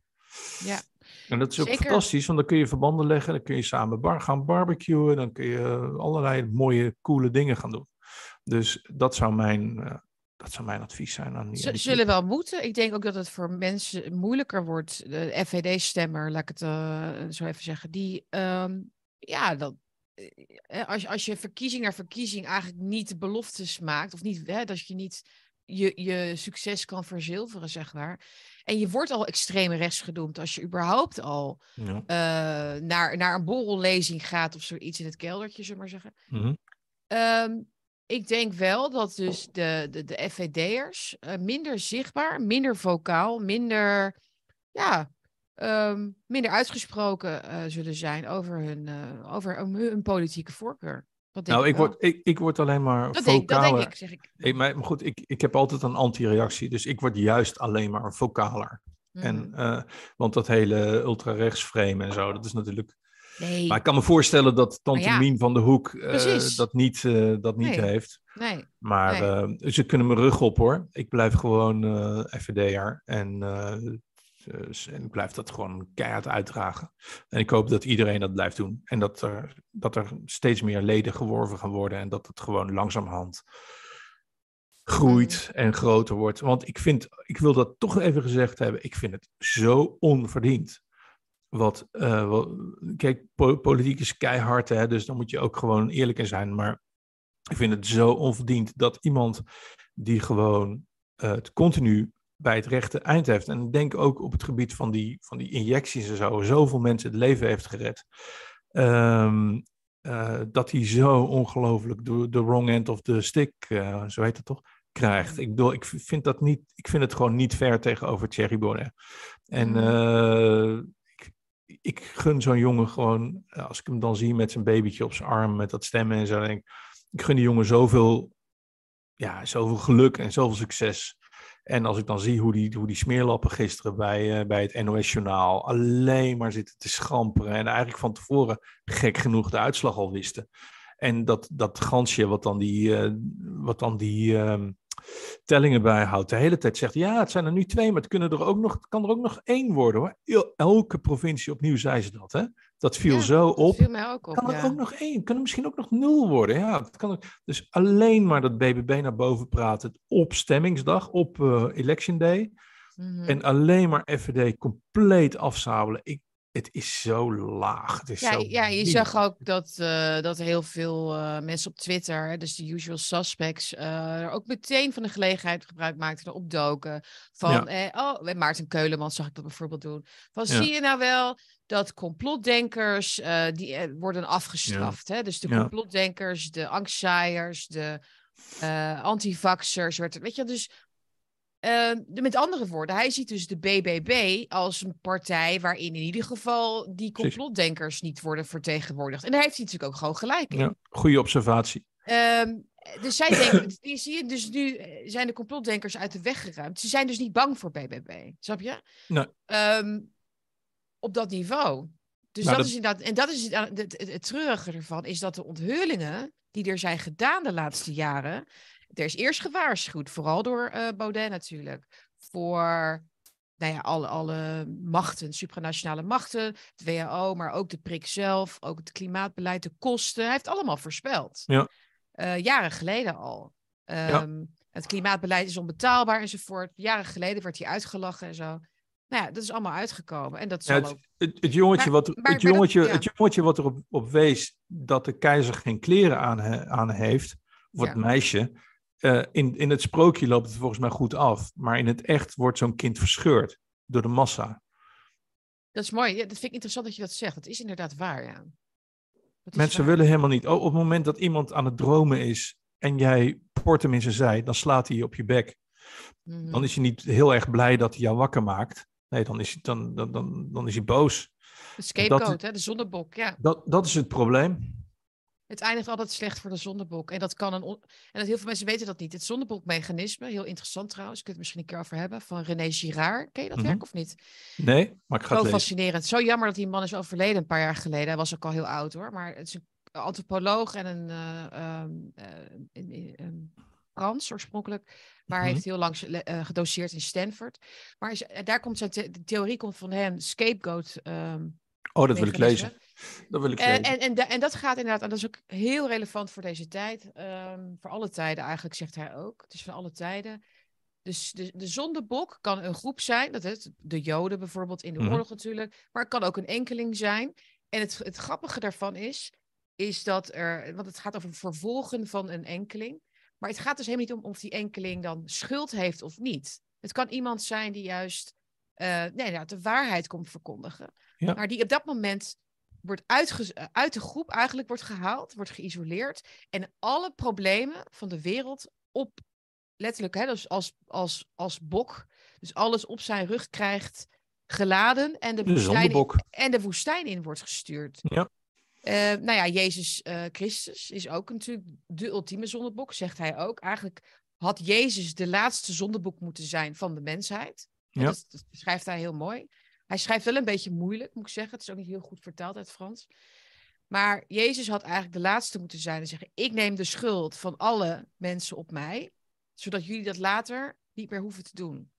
Ja. En dat is ook fantastisch, want dan kun je verbanden leggen, dan kun je samen bar gaan barbecuen, dan kun je allerlei mooie, coole dingen gaan doen. Dus dat zou mijn, uh, dat zou mijn advies zijn aan die. Ze zullen wel moeten. Ik denk ook dat het voor mensen moeilijker wordt. De FVD-stemmer, laat ik het uh, zo even zeggen, die, um, ja, dat, eh, als, als je verkiezing naar verkiezing eigenlijk niet beloftes maakt, of niet, hè, dat je niet je, je succes kan verzilveren, zeg maar. En je wordt al extreem rechts gedoemd als je überhaupt al ja. uh, naar, naar een borrellezing gaat of zoiets in het keldertje, zullen we maar zeggen. Mm ik denk wel dat dus de, de, de FVD'ers uh, eh, minder zichtbaar, minder vocaal, minder, ja, um, minder uitgesproken uh, zullen zijn over hun, over hun politieke voorkeur. Nou, ik, word, ik, ik word alleen maar dat denk, dat denk ik, zeg ik. ik maar, maar goed, ik, ik heb altijd een anti-reactie, dus ik word juist alleen maar vocaler. Mm. En, uh, want dat hele ultra-rechts frame en zo, dat is natuurlijk Nee. Maar ik kan me voorstellen dat Tante ja, Mien van de Hoek uh, dat niet, uh, dat niet nee. heeft. Nee. Maar nee. Ze kunnen me rug op hoor. Ik blijf gewoon FVD'er en, en ik blijf dat gewoon keihard uitdragen. En ik hoop dat iedereen dat blijft doen. En dat er, dat er steeds meer leden geworven gaan worden en dat het gewoon langzamerhand groeit mm. en groter wordt. Want ik vind, ik wil dat toch even gezegd hebben, ik vind het zo onverdiend wat, uh, wat kijk, politiek is keihard, hè, dus dan moet je ook gewoon eerlijk in zijn. Maar ik vind het zo onverdiend dat iemand die gewoon uh, het continu bij het rechte eind heeft. En ik denk ook op het gebied van die, van die injecties en zo, zoveel mensen het leven heeft gered. Um, uh, dat hij zo ongelooflijk de, de wrong end of the stick, zo heet het toch, krijgt. Ik, bedoel, ik vind dat niet, ik vind het gewoon niet fair tegenover Thierry Bonnet. En mm ik gun zo'n jongen gewoon, eh, als ik hem dan zie met zijn babytje op zijn arm, met dat stemmen en zo, denk ik, ik gun die jongen zoveel, ja, zoveel geluk en zoveel succes. En als ik dan zie hoe die, hoe die smeerlappen gisteren bij, uh, bij het NOS-journaal alleen maar zitten te schamperen en eigenlijk van tevoren gek genoeg de uitslag al wisten. En dat, dat gansje wat dan die, uh, wat dan die um, tellingen bijhoudt, de hele tijd zegt, ja, het zijn er nu twee, maar het, kunnen er ook nog, het kan er ook nog één worden. Hoor. Elke provincie opnieuw zei ze dat, hè? Dat viel ja, zo op. Viel mij ook op. Kan er ook nog één? Kan er misschien ook nog nul worden? Ja, het kan ook. Dus alleen maar dat BBB naar boven praten op stemmingsdag, op uh, election day. Mm -hmm. En alleen maar FVD compleet afzabelen. Ik, het is zo laag. Het is ja, zo ja, je zag ook dat, uh, dat heel veel uh, mensen op Twitter, dus de usual suspects, uh, er ook meteen van de gelegenheid gebruik maakten, erop doken. Van, ja. eh, oh, Maarten Keulemans zag ik dat bijvoorbeeld doen. Van, ja. zie je nou wel dat complotdenkers, die worden afgestraft. Hè? Dus de complotdenkers, de angstzaaiers, de antivaxers, werd, weet je, dus uh, met andere woorden, hij ziet dus de BBB als een partij waarin in ieder geval die complotdenkers niet worden vertegenwoordigd. En daar heeft hij natuurlijk ook gewoon gelijk in. Ja, goede observatie. Um, dus zij denken, die zie je, dus nu eh, zijn de complotdenkers uit de weg geruimd. Ze zijn dus niet bang voor BBB, snap je? Nee. Um, op dat niveau. Dus nou, dat, dat, is inderdaad, en dat is het, het, het, het treurige ervan, is dat de onthullingen die er zijn gedaan de laatste jaren, er is eerst gewaarschuwd, vooral door uh, Baudet natuurlijk, voor nou ja, alle, alle machten, supranationale machten, het WHO, maar ook de prik zelf, ook het klimaatbeleid, de kosten. Hij heeft allemaal voorspeld. Ja. Uh, jaren geleden al. Um, Het klimaatbeleid is onbetaalbaar enzovoort. Jaren geleden werd hij uitgelachen en zo. Nou ja, dat is allemaal uitgekomen. En dat ja, het, ook... het, het, jongetje, wat, het, jongetje, het jongetje wat erop op wees dat de keizer geen kleren aan, aan heeft, of het meisje, uh, in, in het sprookje loopt het volgens mij goed af. Maar in het echt wordt zo'n kind verscheurd door de massa. Dat is mooi. Ja, dat vind ik interessant dat je dat zegt. Dat is inderdaad waar, ja. Mensen willen helemaal niet. Oh, op het moment dat iemand aan het dromen is en jij port hem in zijn zij, dan slaat hij je op je bek. Mm-hmm. Dan is hij niet heel erg blij dat hij jou wakker maakt. Nee, dan is hij, dan, dan, dan, dan is hij boos. De scapegoat, hè? de zonnebok, ja. Dat, dat is het probleem. Het eindigt altijd slecht voor de zondebok. En dat kan een. En dat heel veel mensen weten dat niet. Het zondebokmechanisme, heel interessant trouwens, ik het misschien een keer over hebben, van René Girard. Ken je dat mm werk of niet? Nee, maar ik ga Zo het fascinerend. Zo jammer dat die man is overleden een paar jaar geleden. Hij was ook al heel oud hoor. Maar het is een antropoloog en een uh, um, Frans oorspronkelijk. Maar hij mhm. heeft heel lang uh, gedoseerd in Stanford. Maar daar komt zijn the theorie komt van hem, scapegoat. Um, oh, dat wil ik lezen. Dat wil ik en, en, en, en, dat gaat inderdaad, en dat is ook heel relevant voor deze tijd. Um, voor alle tijden eigenlijk, zegt hij ook. Het is van alle tijden. Dus de, de zondebok kan een groep zijn, dat is de Joden bijvoorbeeld in de mm oorlog natuurlijk, maar het kan ook een enkeling zijn. En het, het grappige daarvan is, is dat er, want het gaat over het vervolgen van een enkeling, maar het gaat dus helemaal niet om of die enkeling dan schuld heeft of niet. Het kan iemand zijn die juist uh, nee, de waarheid komt verkondigen, ja. maar die op dat moment wordt eh, uit de groep eigenlijk wordt gehaald, wordt geïsoleerd en alle problemen van de wereld op, letterlijk, hè, dus als, als, als bok, dus alles op zijn rug krijgt geladen en de, woestijn, in, en de woestijn in wordt gestuurd. Ja. Uh, nou ja, Jezus uh, Christus is ook natuurlijk de ultieme zondebok, zegt hij ook. Eigenlijk had Jezus de laatste zondebok moeten zijn van de mensheid. Ja. Dat, dat schrijft hij heel mooi. Hij schrijft wel een beetje moeilijk, moet ik zeggen. Het is ook niet heel goed vertaald uit Frans. Maar Jezus had eigenlijk de laatste moeten zijn en zeggen: Ik neem de schuld van alle mensen op mij, zodat jullie dat later niet meer hoeven te doen.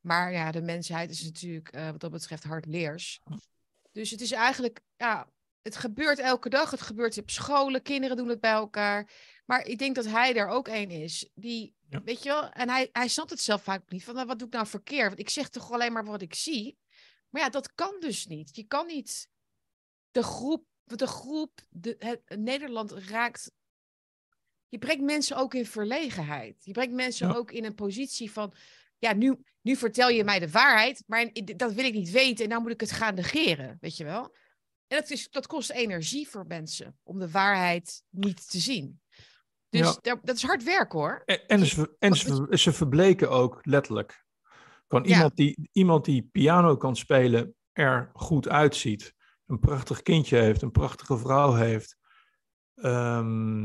Maar ja, de mensheid is natuurlijk uh, wat dat betreft hardleers. Dus het is eigenlijk, ja, het gebeurt elke dag. Het gebeurt op scholen, kinderen doen het bij elkaar. Maar ik denk dat hij er ook één is. Die, weet je wel, en hij, hij snapt het zelf vaak niet. Van, nou, wat doe ik nou verkeerd? Want ik zeg toch alleen maar wat ik zie. Maar ja, dat kan dus niet. Je kan niet de groep, de groep, de, het, Nederland raakt. Je brengt mensen ook in verlegenheid. Je brengt mensen ook in een positie van. Ja, nu, nu vertel je mij de waarheid, maar dat wil ik niet weten en nou moet ik het gaan negeren, weet je wel? En dat, is, dat kost energie voor mensen om de waarheid niet te zien. Dus dat is hard werk hoor. En, en, ze, en ze, ze verbleken ook letterlijk. Kan iemand, die, iemand die piano kan spelen er goed uitziet, een prachtig kindje heeft, een prachtige vrouw heeft, ehm,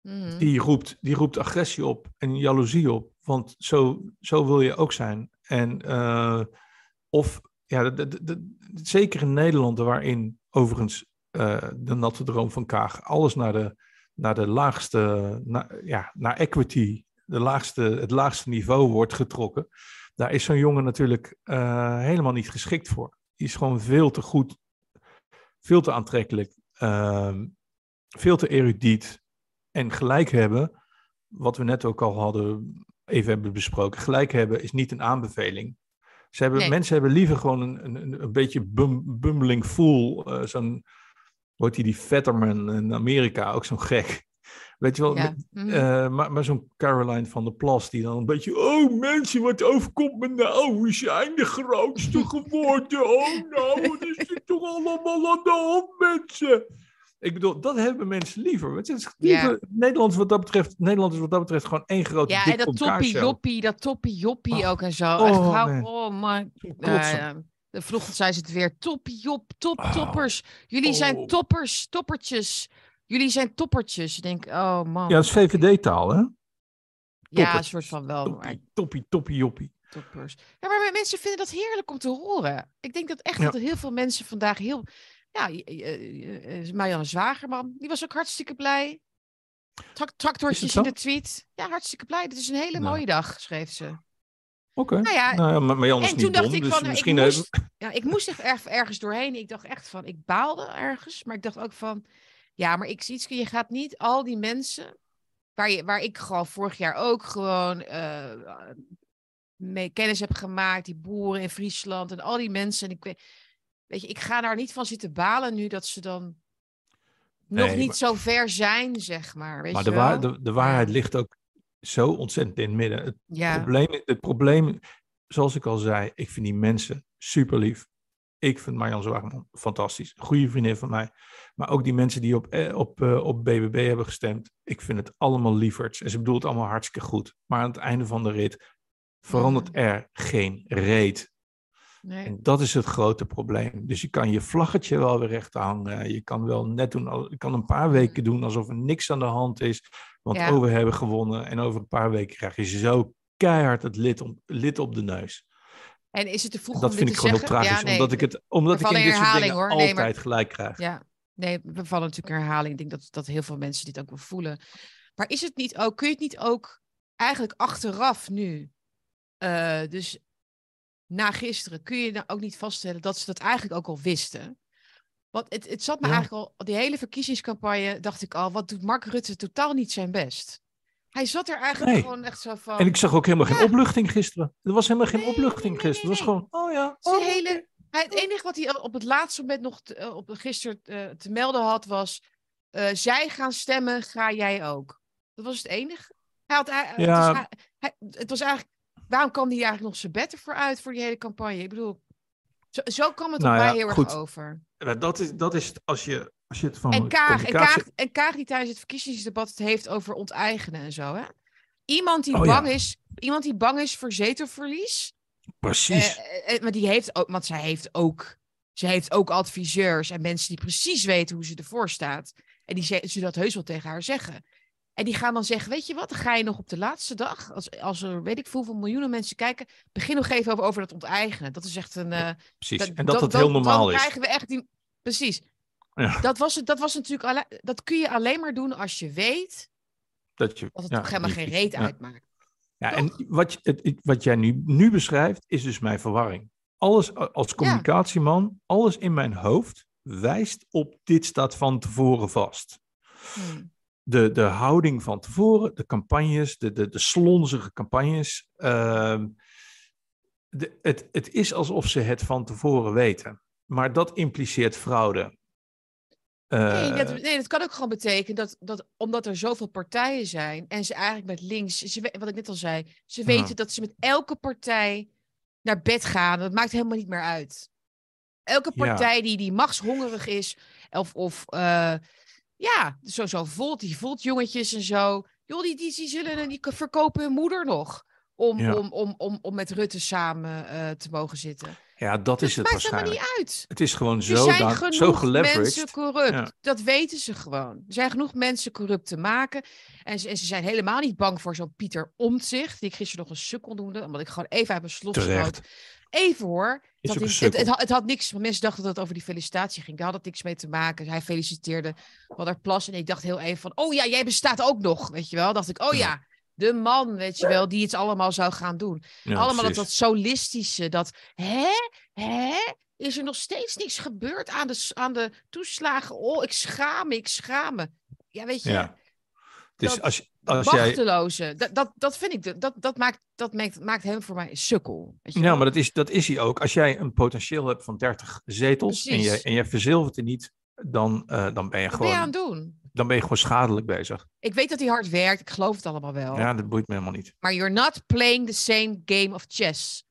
mhm. die, roept, die roept agressie op en jaloezie op. Want zo, zo wil je ook zijn. En, uh, of ja, zeker in Nederland, waarin overigens uh, de natte droom van Kaag alles naar de, naar de laagste, naar, ja, naar equity, de laagste, het laagste niveau wordt getrokken daar is zo'n jongen natuurlijk uh, helemaal niet geschikt voor. Die is gewoon veel te goed, veel te aantrekkelijk, uh, veel te erudiet. En gelijk hebben, wat we net ook al hadden, even hebben besproken, gelijk hebben is niet een aanbeveling. Ze hebben, Mensen hebben liever gewoon een, een, een beetje bum, bummeling fool, uh, zo'n, wordt hij die Vetterman in Amerika, ook zo'n gek. Weet je wel, mhm. eh, maar, maar zo'n Caroline van der Plas die dan een beetje... Oh mensen, wat overkomt me nou? We zijn de grootste geworden. Oh nou, wat is toch allemaal aan de hand mensen? Ik bedoel, dat hebben mensen liever. Het is liever Nederland, wat dat betreft, Nederland is wat dat betreft gewoon één grote Ja, en dat toppie joppie, dat toppie joppie ook en zo. Oh, Echt, oh man. De vanochtend zei ze het weer. Toppie jop, top, oh. toppers. Jullie zijn oh. toppers, toppertjes. Jullie zijn toppertjes. Ik denk, oh man. Ja, dat is VVD-taal, hè? Ja, een soort van wel. Toppie, toppie, toppie, joppie. Toppers. Ja, maar mensen vinden dat heerlijk om te horen. Ik denk dat echt dat er heel veel mensen vandaag heel... Ja, uh, Marianne Zwagerman, die was ook hartstikke blij. Tra tractortjes in de tweet. Ja, hartstikke blij. Dit is een hele nou. mooie dag, schreef ze. Oké. Nou ja, Nou ja, maar, maar en niet toen dacht dom, ik dus van, nou, misschien ik, even... moest, ja, ik moest echt erg, ergens doorheen. Ik dacht echt van, ik baalde ergens. Maar ik dacht ook van, ja, maar ik zie iets, je gaat niet al die mensen, waar, je, waar ik gewoon vorig jaar ook gewoon eh, mee kennis heb gemaakt, die boeren in Friesland en al die mensen. En ik weet, weet je, ik ga daar niet van zitten balen nu dat ze dan nog Nee, niet maar- zo ver zijn, zeg maar. Weet Maar je de, waar, de, de waarheid ligt ook zo ontzettend in het midden. Het, ja. probleem, het probleem, zoals ik al zei, ik vind die mensen super lief. Ik vind Marjan Zwageman fantastisch. Goede vriendin van mij. Maar ook die mensen die op, eh, op, eh, op BBB hebben gestemd. Ik vind het allemaal lieverds. En ze bedoelt het allemaal hartstikke goed. Maar aan het einde van de rit verandert er geen reet. Nee. En dat is het grote probleem. Dus je kan je vlaggetje wel weer recht hangen. Je kan wel net doen, je kan een paar weken doen alsof er niks aan de hand is. Want Ja. oh, we hebben gewonnen. En over een paar weken krijg je zo keihard het lid, om, lid op de neus. En is het te vroeg dat om vind dit ik te gewoon heel zeggen? tragisch. Ja, nee, omdat ik, het, omdat ik in dit soort dingen hoor. Nee, altijd maar- gelijk krijg. Ja, nee, we vallen natuurlijk in herhaling. Ik denk dat, dat heel veel mensen dit ook wel voelen. Maar is het niet ook, kun je het niet ook eigenlijk achteraf nu, eh, dus na gisteren, kun je nou ook niet vaststellen dat ze dat eigenlijk ook al wisten? Want het, het zat me Ja. eigenlijk al, die hele verkiezingscampagne, dacht ik al, wat doet Mark Rutte totaal niet zijn best? Hij zat er eigenlijk Nee. gewoon echt zo van. En ik zag ook helemaal Ja. geen opluchting gisteren. Er was helemaal geen Nee, opluchting nee, nee, gisteren. Het was gewoon, oh ja. Oh, hele, hij, het enige wat hij op het laatste moment nog te- eh, op, gisteren eh, te melden had, was: eh, zij gaan stemmen, ga jij ook. Dat was het enige. Hij had, hij, het, was, hij- hij- het was eigenlijk. Waarom kwam hij eigenlijk nog zijn bed ervoor uit voor die hele campagne? Ik bedoel, zo, zo kwam het Nou op ja, mij heel goed. erg over. Dat is, dat is als je, het van En Kaag, en, Kaag, en Kaag die tijdens het verkiezingsdebat het heeft over onteigenen en zo. Hè? Iemand die Oh ja. bang is, iemand die bang is voor zetelverlies. Precies. Eh, eh, maar die heeft ook, want zij heeft ook, ze heeft ook adviseurs en mensen die precies weten hoe ze ervoor staat. En die zullen dat heus wel tegen haar zeggen. En die gaan dan zeggen, weet je wat, dan ga je nog op de laatste dag, als, als er weet ik veel hoeveel miljoenen mensen kijken, begin nog even over, over dat onteigenen. Dat is echt een... eh, Precies. dat- en dat dan- heel normaal dan is. krijgen we echt die... Precies. Ja. Dat, was, het- dat was natuurlijk... alle- Dat kun je alleen maar doen als je weet Dat, je, dat het ja, toch helemaal geen reet uitmaakt. Ja, en wat, het, wat jij nu, nu beschrijft, is dus mijn verwarring. Alles als communicatieman, alles in mijn hoofd wijst op dit staat van tevoren vast. Hmm. De, de houding van tevoren, de campagnes, de, de, de slonzige campagnes. ehm, de, het, het is alsof ze het van tevoren weten. Maar dat impliceert fraude. Nee, dat, Eh, nee, dat kan ook gewoon betekenen dat, dat omdat er zoveel partijen zijn en ze eigenlijk met links, ze, wat ik net al zei, ze weten dat ze met elke partij naar bed gaan. Dat maakt helemaal niet meer uit. Elke Ja. partij die, die machtshongerig is, of, of eh, ja, zo, zo voelt, die voelt jongetjes en zo. Joh, die, die, die zullen die verkopen hun moeder nog om, Ja. om, om, om, om met Rutte samen eh, te mogen zitten. Ja, dat is dat het maakt helemaal waarschijnlijk. niet uit. Het is gewoon Er zo, zijn da- genoeg zo mensen corrupt. Ja. Dat weten ze gewoon. Er zijn genoeg mensen corrupt te maken. En ze, en ze zijn helemaal niet bang voor zo'n Pieter Omtzigt, die ik gisteren nog een sukkel noemde, omdat ik gewoon even uit mijn slot schoot. Even hoor. Is niet- het, het, had, het had niks, mensen dachten dat het over die felicitatie ging. Daar had het niks mee te maken. Hij feliciteerde Van der Plas en ik dacht heel even van, oh ja, jij bestaat ook nog, weet je wel. Dacht ik, oh ja, de man, weet je wel, die het allemaal zou gaan doen. Ja, Allemaal dat, precies. dat solistische, dat hè, hè, is er nog steeds niks gebeurd aan de, aan de toeslagen? Oh, ik schaam me, ik schaam me. Ja, weet je, Ja. Dus dat als, als jij machteloze, dat, dat, dat vind ik, dat, dat, maakt, dat maakt, maakt hem voor mij een sukkel. Weet je Ja, wel? maar dat is, dat is hij ook. Als jij een potentieel hebt van 30 zetels en je, en je verzilvert er niet, dan, eh, dan, ben je Wat ben je aan gewoon, het doen? Dan ben je gewoon schadelijk bezig. Ik weet dat hij hard werkt, ik geloof het allemaal wel. Ja, dat boeit me helemaal niet. Maar you're not playing the same game of chess.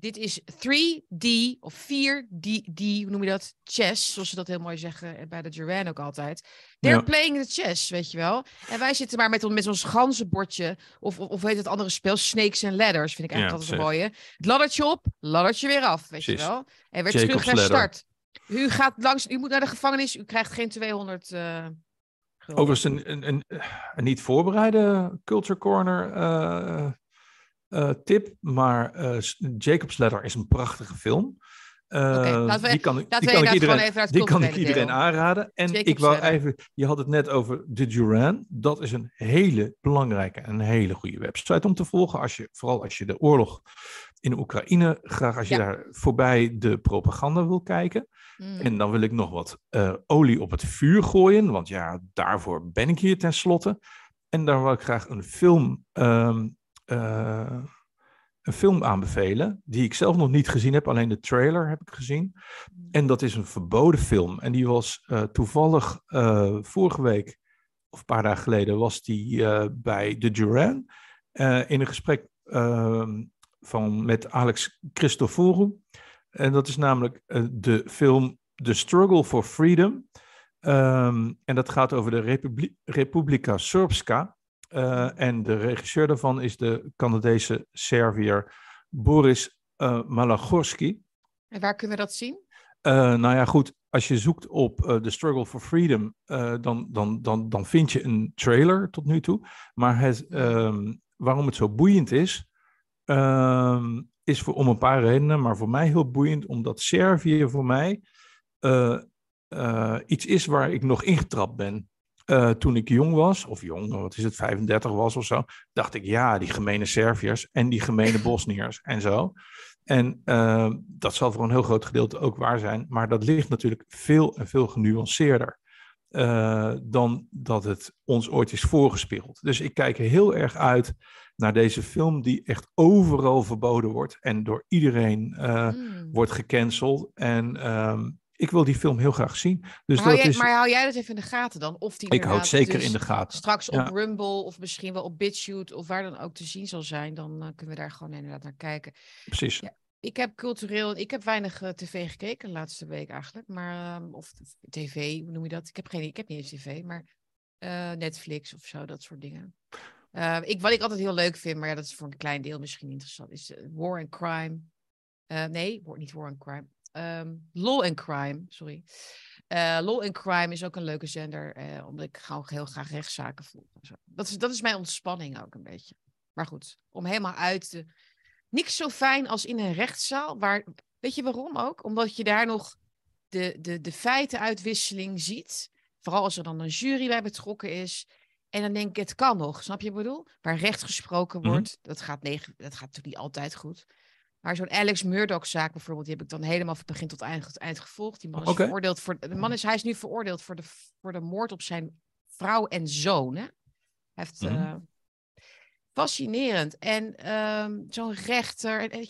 Dit is 3D of 4D, hoe noem je dat? Chess, zoals ze dat heel mooi zeggen bij de Duran ook altijd. They're Ja. playing the chess, weet je wel. En wij zitten maar met, met ons ganzenbordje, of, of, of heet het andere spel, Snakes and Ladders, vind ik eigenlijk Ja, altijd een mooie. Het laddertje op, laddertje weer af, weet Precies. je wel. En weer Jacob's terug naar ladder. start. U gaat langs, u moet naar de gevangenis, u krijgt geen 200 eh gulden. Overigens een, een, een, een niet voorbereide Culture Corner eh, eh, tip, maar eh, Jacob's Ladder is een prachtige film. Laten we- die kan, ik- Laten die we kan ik inderdaad gewoon iedereen, even die kan ik iedereen aanraden. En ik wou even, je had het net over de Duran. Dat is een hele belangrijke en hele goede website om te volgen. Als je, vooral als je de oorlog in Oekraïne graag, als je Ja. daar voorbij de propaganda wil kijken. Mm. En dan wil ik nog wat eh, olie op het vuur gooien, want ja, daarvoor ben ik hier tenslotte. En daar wil ik graag een film, ehm, eh, een film aanbevelen, die ik zelf nog niet gezien heb, alleen de trailer heb ik gezien. En dat is een verboden film. En die was eh, toevallig vorige week, of een paar dagen geleden, was die bij de Duran in een gesprek ehm, van, met Alex Christoforou. En dat is namelijk eh, de film The Struggle for Freedom. Ehm, en dat gaat over de Republi Republika Srpska. Eh, en de regisseur daarvan is de Canadese Serviër Boris uh, Malagorski. En waar kunnen we dat zien? Uh, nou ja, goed, als je zoekt op The Struggle for Freedom, dan, dan, dan, dan vind je een trailer tot nu toe. Maar het, um, waarom het zo boeiend is, um, is voor, om een paar redenen. Maar voor mij heel boeiend, omdat Servië voor mij uh, iets is waar ik nog ingetrapt ben. Uh, toen ik jong was, of jong, wat is het, 35 was of zo, dacht ik, ja, die gemene Serviërs en die gemene Bosniërs en zo. En uh, dat zal voor een heel groot gedeelte ook waar zijn, maar dat ligt natuurlijk veel en veel genuanceerder uh, dan dat het ons ooit is voorgespiegeld. Dus ik kijk heel erg uit naar deze film die echt overal verboden wordt en door iedereen uh, mm. wordt gecanceld. En um, ik wil die film heel graag zien. Dus maar, hou dat jij, is... maar hou jij dat even in de gaten dan? Of die ik hou het zeker dus in de gaten. Straks op. Rumble of misschien wel op BitChute of waar dan ook te zien zal zijn, dan uh, kunnen we daar gewoon inderdaad naar kijken. Precies. Ja, ik heb cultureel, ik heb weinig uh, tv gekeken de laatste week eigenlijk, maar um, of tv, hoe noem je dat? Ik heb geen, ik heb niet eens tv, maar uh, Netflix of zo, dat soort dingen. Uh, ik, wat ik altijd heel leuk vind, maar ja, dat is voor een klein deel misschien interessant, is uh, War and Crime. Nee, niet War and Crime. Um, Law and Crime, sorry. Uh, Law and Crime is ook een leuke zender, uh, omdat ik gewoon heel graag rechtszaken volg. Dat is, dat is mijn ontspanning ook een beetje. Maar goed, om helemaal uit te... Niks zo fijn als in een rechtszaal, waar... Weet je waarom ook? Omdat je daar nog de, de, de feitenuitwisseling ziet. Vooral als er dan een jury bij betrokken is. En dan denk ik, het kan nog, snap je wat ik bedoel? Waar recht gesproken wordt, mm-hmm. dat, gaat negen, dat gaat natuurlijk niet altijd goed. Maar zo'n Alex Murdoch-zaak bijvoorbeeld, die heb ik dan helemaal van begin tot eind, tot eind gevolgd. Die man is veroordeeld voor. De man is, hij is nu veroordeeld voor de, voor de moord op zijn vrouw en zoon. Hè? Hij heeft. Mhm. eh, fascinerend. En ehm, zo'n rechter. En,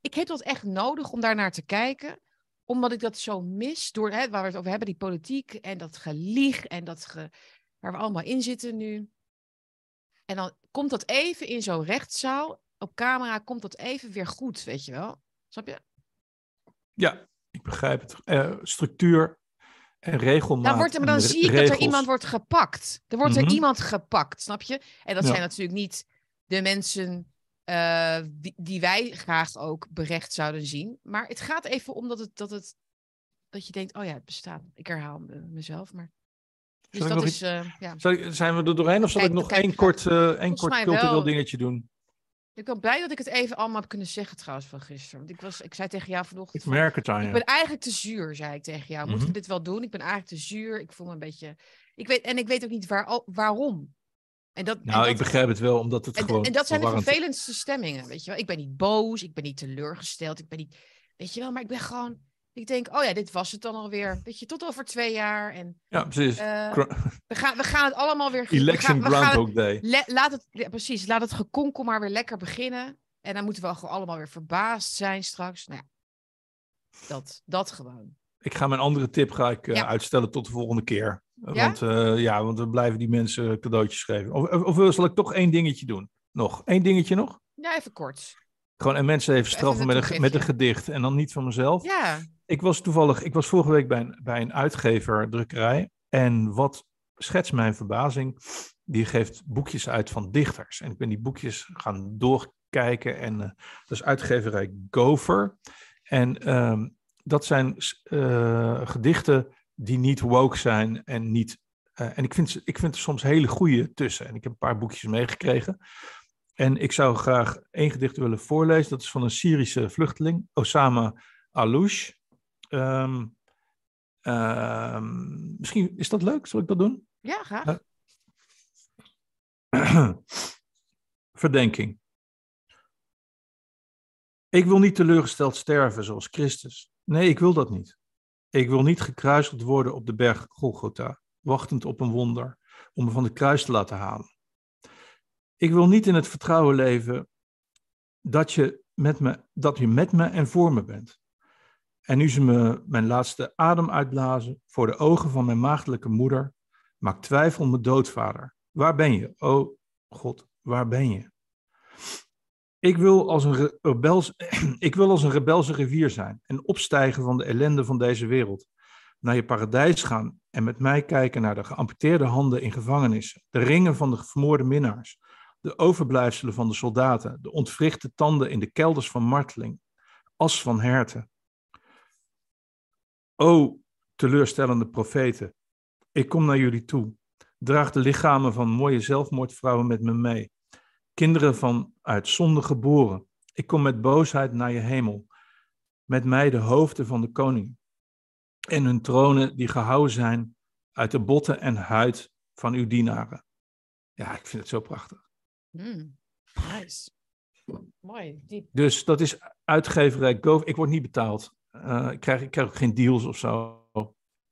ik heb dat echt nodig om daar naar te kijken. Omdat ik dat zo mis. Door, hè, waar we het over hebben, die politiek en dat gelieg. En dat waar we allemaal in zitten nu. En dan komt dat even in zo'n rechtszaal. Op camera komt dat even weer goed, weet je wel. Snap je? Ja, ik begrijp het. Eh, structuur en regelmaat. Dan, wordt er, maar dan zie ik dat er iemand wordt gepakt. Er wordt Mhm. er iemand gepakt, snap je? En dat Ja. zijn natuurlijk niet de mensen eh, die, die wij graag ook berecht zouden zien. Maar het gaat even om dat, het, dat, het, dat je denkt, oh ja, het bestaat. Ik herhaal me- mezelf, maar... Dus dat is, eh, ja. Zal zijn we er doorheen of zal Kijk, ik nog één kort, eh, één kort cultureel wel. dingetje doen? Ik ben blij dat ik het even allemaal heb kunnen zeggen trouwens van gisteren. Want ik, was, ik zei tegen jou vanochtend... Ik merk het aan Ik je. ben eigenlijk te zuur, zei ik tegen jou. Moeten Mhm. we dit wel doen? Ik ben eigenlijk te zuur. Ik voel me een beetje... Ik weet, en ik weet ook niet waar, waarom. En dat, en Nou, dat, ik begrijp het wel, omdat het en, gewoon en dat zijn de vervelendste stemmingen, weet je wel. Ik ben niet boos, ik ben niet teleurgesteld, ik ben niet... Weet je wel, maar ik ben gewoon... Ik denk, oh ja, dit was het dan alweer. Weet je, tot over twee jaar. En Ja, precies. eh, we, gaan, we gaan het allemaal weer... we Election gaan- we gaan het- Groundhog Day. Laat het, ja, precies, laat het gekonkel maar weer lekker beginnen. En dan moeten we gewoon allemaal weer verbaasd zijn straks. Nou ja, dat, dat gewoon. Ik ga mijn andere tip ga ik, eh, Ja. uitstellen tot de volgende keer. Ja? Want, eh, ja, want we blijven die mensen cadeautjes geven. Of, of, of zal ik toch één dingetje doen? Nog. Eén dingetje nog? Ja, even kort. Gewoon en mensen even straffen met een, met een gedicht. En dan niet van mezelf. Ja, Ik was toevallig, ik was vorige week bij een, bij een uitgever, drukkerij. En wat schetst mijn verbazing, die geeft boekjes uit van dichters. En ik ben die boekjes gaan doorkijken. En eh, dat is uitgeverij Gopher. En ehm, dat zijn eh, gedichten die niet woke zijn en niet... eh, en ik vind, ik vind er soms hele goede tussen. En ik heb een paar boekjes meegekregen. En ik zou graag één gedicht willen voorlezen. Dat is van een Syrische vluchteling, Osama Alouche. Ehm, ehm, misschien is dat leuk, zal ik dat doen? Ja, graag. Verdenking. Ik wil niet teleurgesteld sterven zoals Christus. Nee, ik wil dat niet. Ik wil niet gekruisigd worden op de berg Golgotha, wachtend op een wonder, om me van de kruis te laten halen. Ik wil niet in het vertrouwen leven dat je met me, dat je met me en voor me bent. En nu ze me mijn laatste adem uitblazen voor de ogen van mijn maagdelijke moeder, maakt twijfel mijn doodvader. Waar ben je, o God, waar ben je? Ik wil, als een rebels, ik wil als een rebelse rivier zijn en opstijgen van de ellende van deze wereld. Naar je paradijs gaan en met mij kijken naar de geamputeerde handen in gevangenissen, de ringen van de vermoorde minnaars, de overblijfselen van de soldaten, de ontwrichte tanden in de kelders van marteling, as van herten. O teleurstellende profeten, ik kom naar jullie toe. Draag de lichamen van mooie zelfmoordvrouwen met me mee. Kinderen van uit zonde geboren. Ik kom met boosheid naar je hemel. Met mij de hoofden van de koningen. En hun tronen die gehouden zijn uit de botten en huid van uw dienaren. Ja, ik vind het zo prachtig. Mm, nice. Mooi, diep. Dus dat is uitgeverij Go. Ik word niet betaald. Uh, ik, krijg, ik krijg ook geen deals of zo.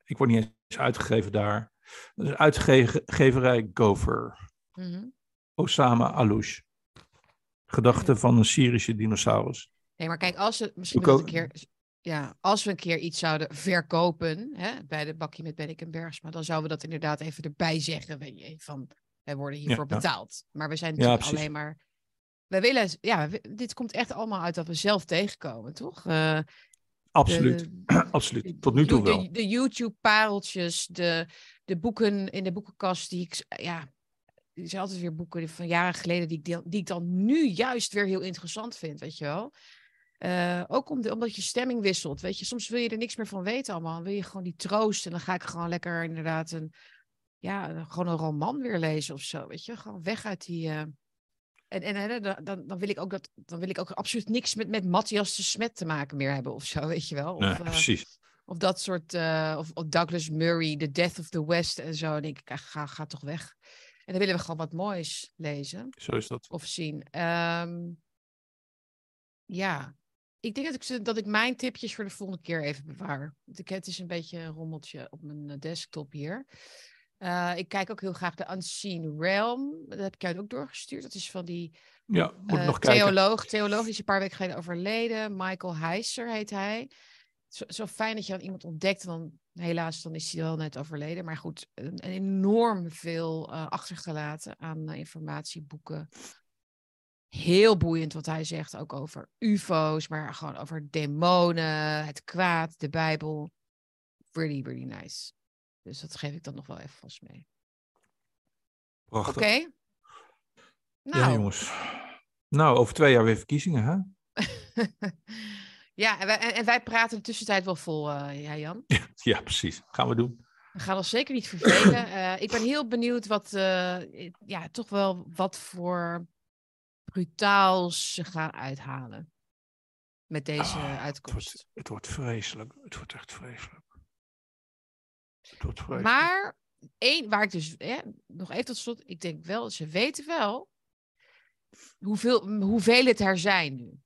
Ik word niet eens uitgegeven daar. Dus uitgeverij Gopher. Mm Osama Alouche. Gedachte van een Syrische dinosaurus. Nee, maar kijk, als we misschien een keer, ja, als we een keer iets zouden verkopen hè, bij de bakje met Bennik en Bergsma, dan zouden we dat inderdaad even erbij zeggen. Weet je, van wij worden hiervoor betaald. Maar we zijn natuurlijk alleen maar. We willen, ja, dit komt echt allemaal uit dat we zelf tegenkomen, toch? Uh, absoluut, de, absoluut. Tot nu toe wel. De, de YouTube-pareltjes, de, de boeken in de boekenkast die ik, ja, er zijn altijd weer boeken van jaren geleden die ik, die ik dan nu juist weer heel interessant vind, weet je wel. Uh, ook om de, omdat je stemming wisselt, weet je. Soms wil je er niks meer van weten allemaal. Dan wil je gewoon die troost en dan ga ik gewoon lekker inderdaad een, ja, gewoon een roman weer lezen of zo, weet je. Gewoon weg uit die... Uh... En, en dan, dan, wil ik ook dat, dan wil ik ook absoluut niks met, met Matthias de Smet te maken meer hebben of zo, weet je wel. Of, nee, precies. Of dat soort, of, of, Douglas Murray, The Death of the West en zo. En denk ik, ga, ga toch weg. En dan willen we gewoon wat moois lezen. Zo is dat. Of zien. Um, ja, ik denk dat ik, dat ik mijn tipjes voor de volgende keer even bewaar. Ik, het is een beetje een rommeltje op mijn eh, desktop hier. Uh, ik kijk ook heel graag de Unseen Realm. Dat heb ik jou ook doorgestuurd. Dat is van die ja, moet uh, nog theoloog. Kijken. Theoloog is een paar weken geleden overleden. Michael Heiser heet hij. Zo, zo fijn dat je dan iemand ontdekt. Dan helaas, dan is hij wel net overleden. Maar goed, een, enorm veel uh, achtergelaten aan informatie, boeken. Heel boeiend wat hij zegt, ook over UFO's, maar gewoon over demonen, het kwaad, de Bijbel. Really, really nice. Dus dat geef ik dan nog wel even vast mee. Oké. Okay. Nou. Ja, jongens. Nou, over twee jaar weer verkiezingen, hè? Ja, en wij, en wij praten de tussentijd wel vol, uh, ja, Jan. Ja, precies. Gaan we doen. We gaan ons zeker niet vervelen. Uh, ik ben heel benieuwd wat, uh, ja, toch wel wat voor brutaals ze gaan uithalen. Met deze Ah, uitkomst. Het wordt, het wordt vreselijk. Het wordt echt vreselijk. Maar één, waar ik dus hè, nog even tot slot, ik denk wel, ze weten wel hoeveel, hoeveel het er zijn nu.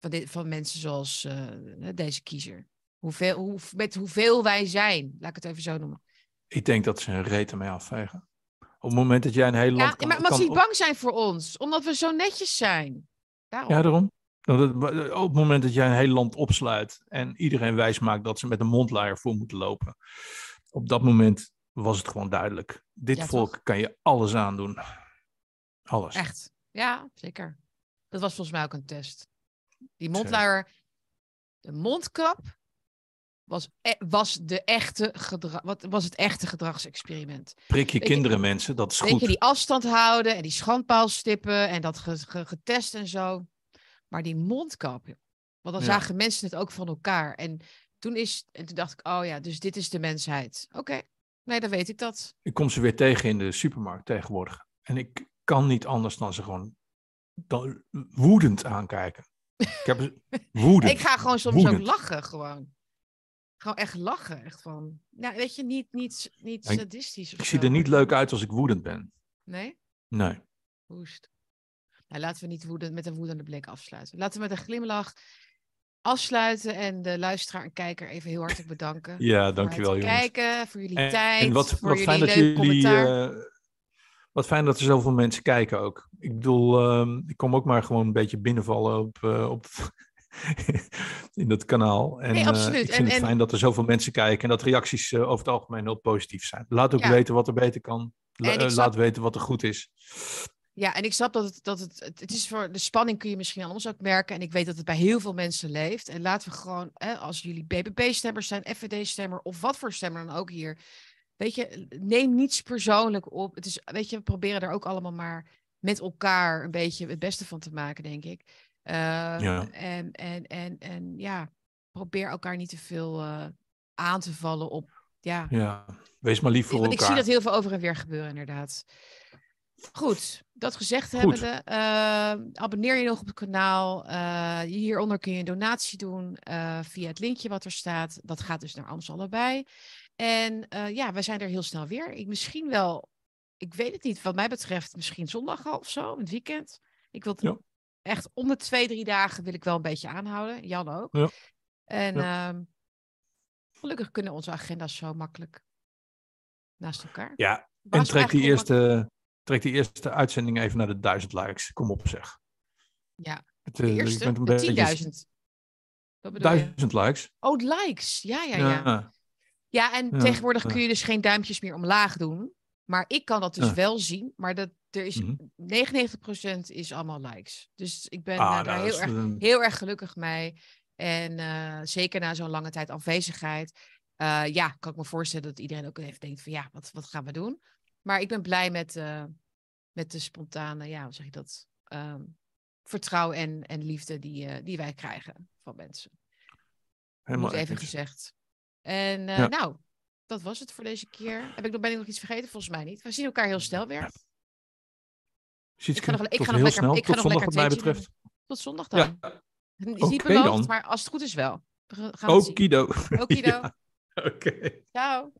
Van, dit, van mensen zoals uh, deze kiezer. Hoeveel, hoe, met hoeveel wij zijn, laat ik het even zo noemen. Ik denk dat ze een reet ermee afvegen. Op het moment dat jij een heel land Ja, kan... maar omdat kan ze niet bang zijn voor ons, omdat we zo netjes zijn. Daarom. Ja, daarom. Het- Op het moment dat jij een heel land opsluit en iedereen wijs maakt dat ze met een mondlaaier voor moeten lopen. Op dat moment was het gewoon duidelijk. Dit Ja, volk toch? kan je alles aandoen. Alles. Echt. Ja, zeker. Dat was volgens mij ook een test. Die mondluier, de mondkap, was, e- was, de echte gedra- wat, was het echte gedragsexperiment. Prik je Weet je- kinderen, mensen, dat is Weet goed. je, die afstand houden en die schandpaalstippen en dat ge- ge- getest en zo. Maar die mondkap, want dan Ja. zagen mensen het ook van elkaar. En toen, is, en toen dacht ik, oh ja, dus dit is de mensheid. Oké, nee, dan weet ik dat. Ik kom ze weer tegen in de supermarkt tegenwoordig. En ik kan niet anders dan ze gewoon dan woedend aankijken. Ik heb woede. Ik ga gewoon soms Woedend. ook lachen, gewoon. Gewoon echt lachen, echt van. Nou, weet je, niet, niet, niet Ik- sadistisch of Ik zie er niet leuk uit als ik woedend ben. Nee? Nee. Woest. Nou, laten we niet woedend, met een woedende blik afsluiten. Laten we met een glimlach afsluiten en de luisteraar en kijker even heel hartelijk bedanken. Ja, voor dankjewel jongens. kijken, voor jullie En, tijd, en wat, voor wat fijn dat jullie. eh, wat fijn dat er zoveel mensen kijken ook. Ik bedoel, ehm, ik kom ook maar gewoon een beetje binnenvallen op, eh, op in dat kanaal. En Nee, eh, absoluut. ik vind En- het en- fijn dat er zoveel mensen kijken en dat reacties eh, over het algemeen heel positief zijn. Laat ook Ja. weten wat er beter kan. La- eh, snap- Laat weten wat er goed is. Ja, en ik snap dat het, dat het, het, is voor de spanning kun je misschien aan ons ook merken. En ik weet dat het bij heel veel mensen leeft. En laten we gewoon, hè, als jullie BBB-stemmers zijn, FVD-stemmer of wat voor stemmer dan ook hier. Weet je, neem niets persoonlijk op. Het is, weet je, we proberen er ook allemaal maar met elkaar een beetje het beste van te maken, denk ik. Eh, Ja. en, en, en, en ja, probeer elkaar niet te veel eh, aan te vallen op, ja, Ja, wees maar lief voor want elkaar. ik zie dat heel veel over en weer gebeuren, inderdaad. Goed, dat gezegd Goed. hebbende, eh, abonneer je nog op het kanaal. Eh, hieronder kun je een donatie doen eh, via het linkje wat er staat. Dat gaat dus naar ons allebei. En ja, wij zijn er heel snel weer. Ik misschien wel, ik weet het niet, wat mij betreft, misschien zondag al of zo, het weekend. Ik wil het Ja. echt om de twee, drie dagen wil ik wel een beetje aanhouden. Jan ook. Ja. En ehm, gelukkig kunnen onze agenda's zo makkelijk naast elkaar. Ja, en trek die, eerste, trek die eerste uitzending even naar de duizend likes. Kom op zeg. Ja, Het, eerste, een de beetje- 10.000. Wat bedoel je? Duizend likes. Oh, likes. Ja, ja, ja. Ja. Ja, en Ja, tegenwoordig ja. kun je dus geen duimpjes meer omlaag doen. Maar ik kan dat dus wel zien. Maar dat, er is, Mhm. 99% is allemaal likes. Dus ik ben Ah, eh, nou, daar heel erg, een- heel erg gelukkig mee. En eh, zeker na zo'n lange tijd afwezigheid. eh, ja, kan ik me voorstellen dat iedereen ook even denkt van ja, wat, wat gaan we doen? Maar ik ben blij met, eh, met de spontane, ja, hoe zeg je dat? Ehm, vertrouwen en, en liefde die, eh, die wij krijgen van mensen. Helemaal Moet even gezegd. En eh, Ja. nou, dat was het voor deze keer. Heb ik, nog- ben ik nog iets vergeten? Volgens mij niet. We zien elkaar heel snel weer. Ik ga nog, ik ga nog lekker, snel. ik ga Tot nog zondag lekker wat mij betreft. doen. Tot zondag dan. Ja, Is niet beloofd, dan. maar als het goed is wel. We gaan okido. Okido. Oké. Ciao.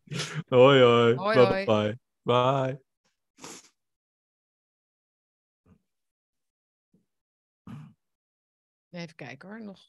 Hoi hoi. Hoi, bye, hoi. bye. Bye. Even kijken hoor. Nog